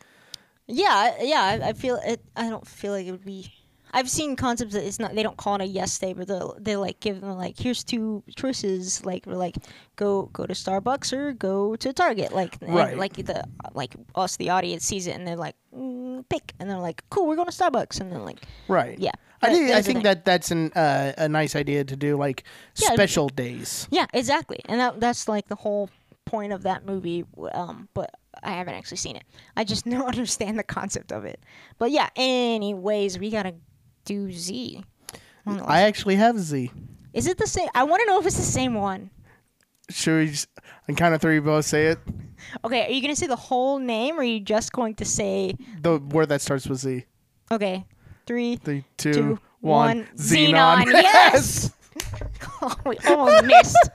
Yeah, yeah. I, I feel it. I don't feel like it would be. I've seen concepts that it's not. They don't call it a yes day, but they they like give them like here's two choices. Like we're like go go to Starbucks or go to Target. Like Right. like the like us the audience sees it and they're like mm, pick and they're like cool we're going to Starbucks and then like right? yeah. I think I think that that's an uh, a nice idea to do like Yeah, special days. Yeah, exactly. And that that's like the whole point of that movie. Um, but I haven't actually seen it. I just don't understand the concept of it. But yeah. Anyways, we gotta do Z. the I actually have Z. Is it the same? I want to know if it's the same one. Should we? Just, on count of three, both say it. Okay, are you gonna say the whole name, or are you just going to say? The word that starts with Z. Okay, three, Three, two, two, one. one. Zenon. Zenon. Yes. oh, we almost missed.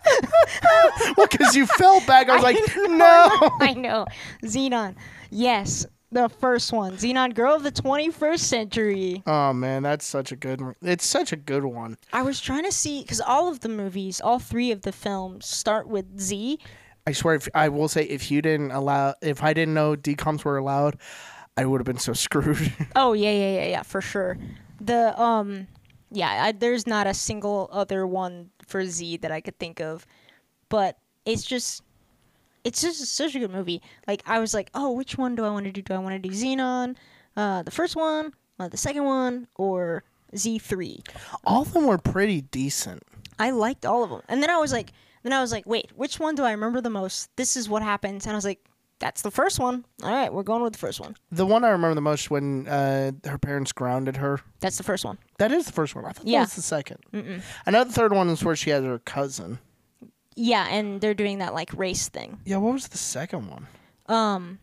well, because you fell back. I was like, no. I know. Zenon. Yes, the first one. Zenon, girl of the 21st century. Oh man, that's such a good. one. It's such a good one. I was trying to see because all of the movies, all three of the films, start with Z. I swear, if I will say, if you didn't allow, if I didn't know DCOMs were allowed, I would have been so screwed. Oh yeah, yeah, yeah, yeah, for sure. The um, yeah, I, there's not a single other one for Z that I could think of, but it's just, it's just such a good movie. Like I was like, oh, which one do I want to do? Do I want to do Zenon, uh, the first one, uh, the second one, or Z three? All of them were pretty decent. I liked all of them, and then I was like, then I was like, wait, which one do I remember the most? This is what happens, and I was like, that's the first one. All right, we're going with the first one. The one I remember the most when uh, her parents grounded her. That's the first one. That is the first one. I thought Yeah. that was the 2nd I know the third one is where she has her cousin. Yeah, and they're doing that like race thing. Yeah, what was the second one? Um,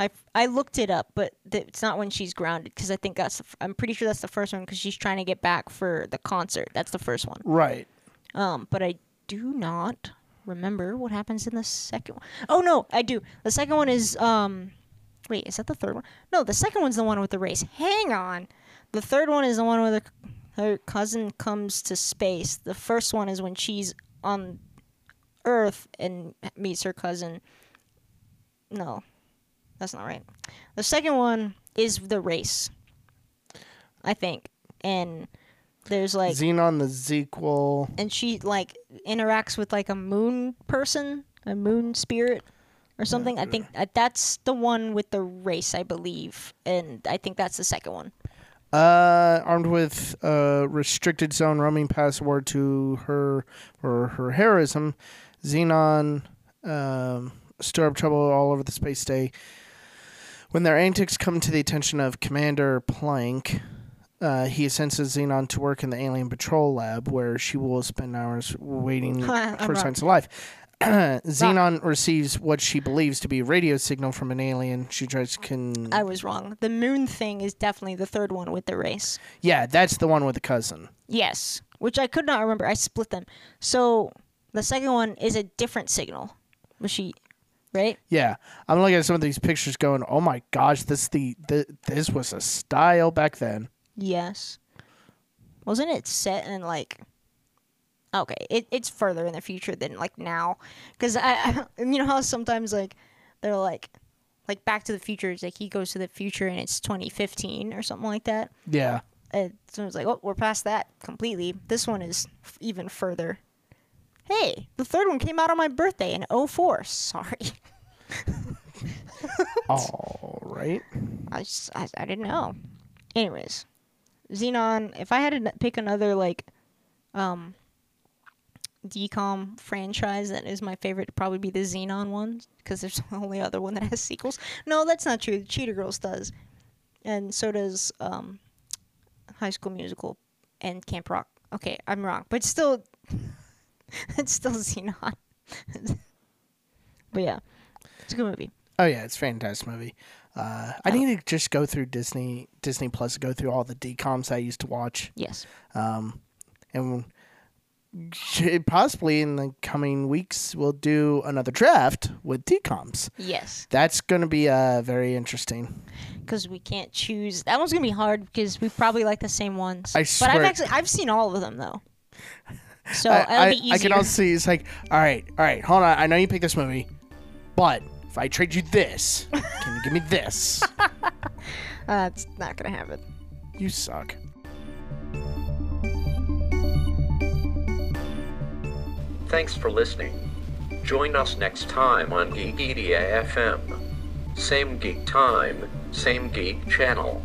I I looked it up, but th- it's not when she's grounded because I think that's the f- I'm pretty sure that's the first one because she's trying to get back for the concert. That's the first one. Right. Um, but I do not remember what happens in the second one. Oh no, I do. The second one is um, wait, is that the third one? No, the second one's the one with the race. Hang on, the third one is the one where the, her cousin comes to space. The first one is when she's on Earth and meets her cousin. No, that's not right. The second one is the race. I think, and there's like Zenon the sequel. and she like interacts with like a moon person, a moon spirit or something. I think uh, that's the one with the race, I believe, and I think that's the second one. Uh, armed with a restricted zone roaming password to her or her heroism, Zenon um, stir up trouble all over the space day. When their antics come to the attention of Commander Plank, uh, he senses Zenon to work in the alien patrol lab, where she will spend hours waiting for signs of life. Zenon receives what she believes to be a radio signal from an alien. She tries to con- I was wrong. The moon thing is definitely the third one with the race. yeah, that's the one with the cousin. Yes, which I could not remember. I split them. So the second one is a different signal. Was she right? Yeah, I'm looking at some of these pictures, going, "Oh my gosh, this the, the this was a style back then." Yes. Wasn't it set in like? Okay, it, it's further in the future than like now, because I, I, you know how sometimes like they're like, like Back to the Future is like he goes to the future and it's 2015 or something like that. Yeah, And so it's like, oh, we're past that completely. This one is f- even further. Hey, the third one came out on my birthday in 04. Sorry, all right. I just I, I didn't know. Anyways, Zenon. If I had to pick another like, um, DCOM franchise that is my favorite, it'd probably be the Zenon one because there's the only other one that has sequels. No, that's not true. Cheetah Girls does, and so does um, High School Musical and Camp Rock. Okay, I'm wrong, but still, it's still Zenon. but yeah, it's a good movie. Oh yeah, it's a fantastic movie. Uh, I need to just go through Disney Disney Plus go through all the DCOMs I used to watch, Yes. um, and possibly in the coming weeks we'll do another draft with DCOMs. Yes. That's going to be uh, very interesting. because we can't choose. That one's gonna be hard because we probably like the same ones. I swear. But I've actually I've seen all of them though, so I, it'll I, be easier. I can also see it's like, all right, all right, hold on. I know you picked this movie, but if I trade you this, can you give me this? That's not gonna happen. You suck. Thanks for listening. Join us next time on Geekedia FM. Same geek time, same geek channel.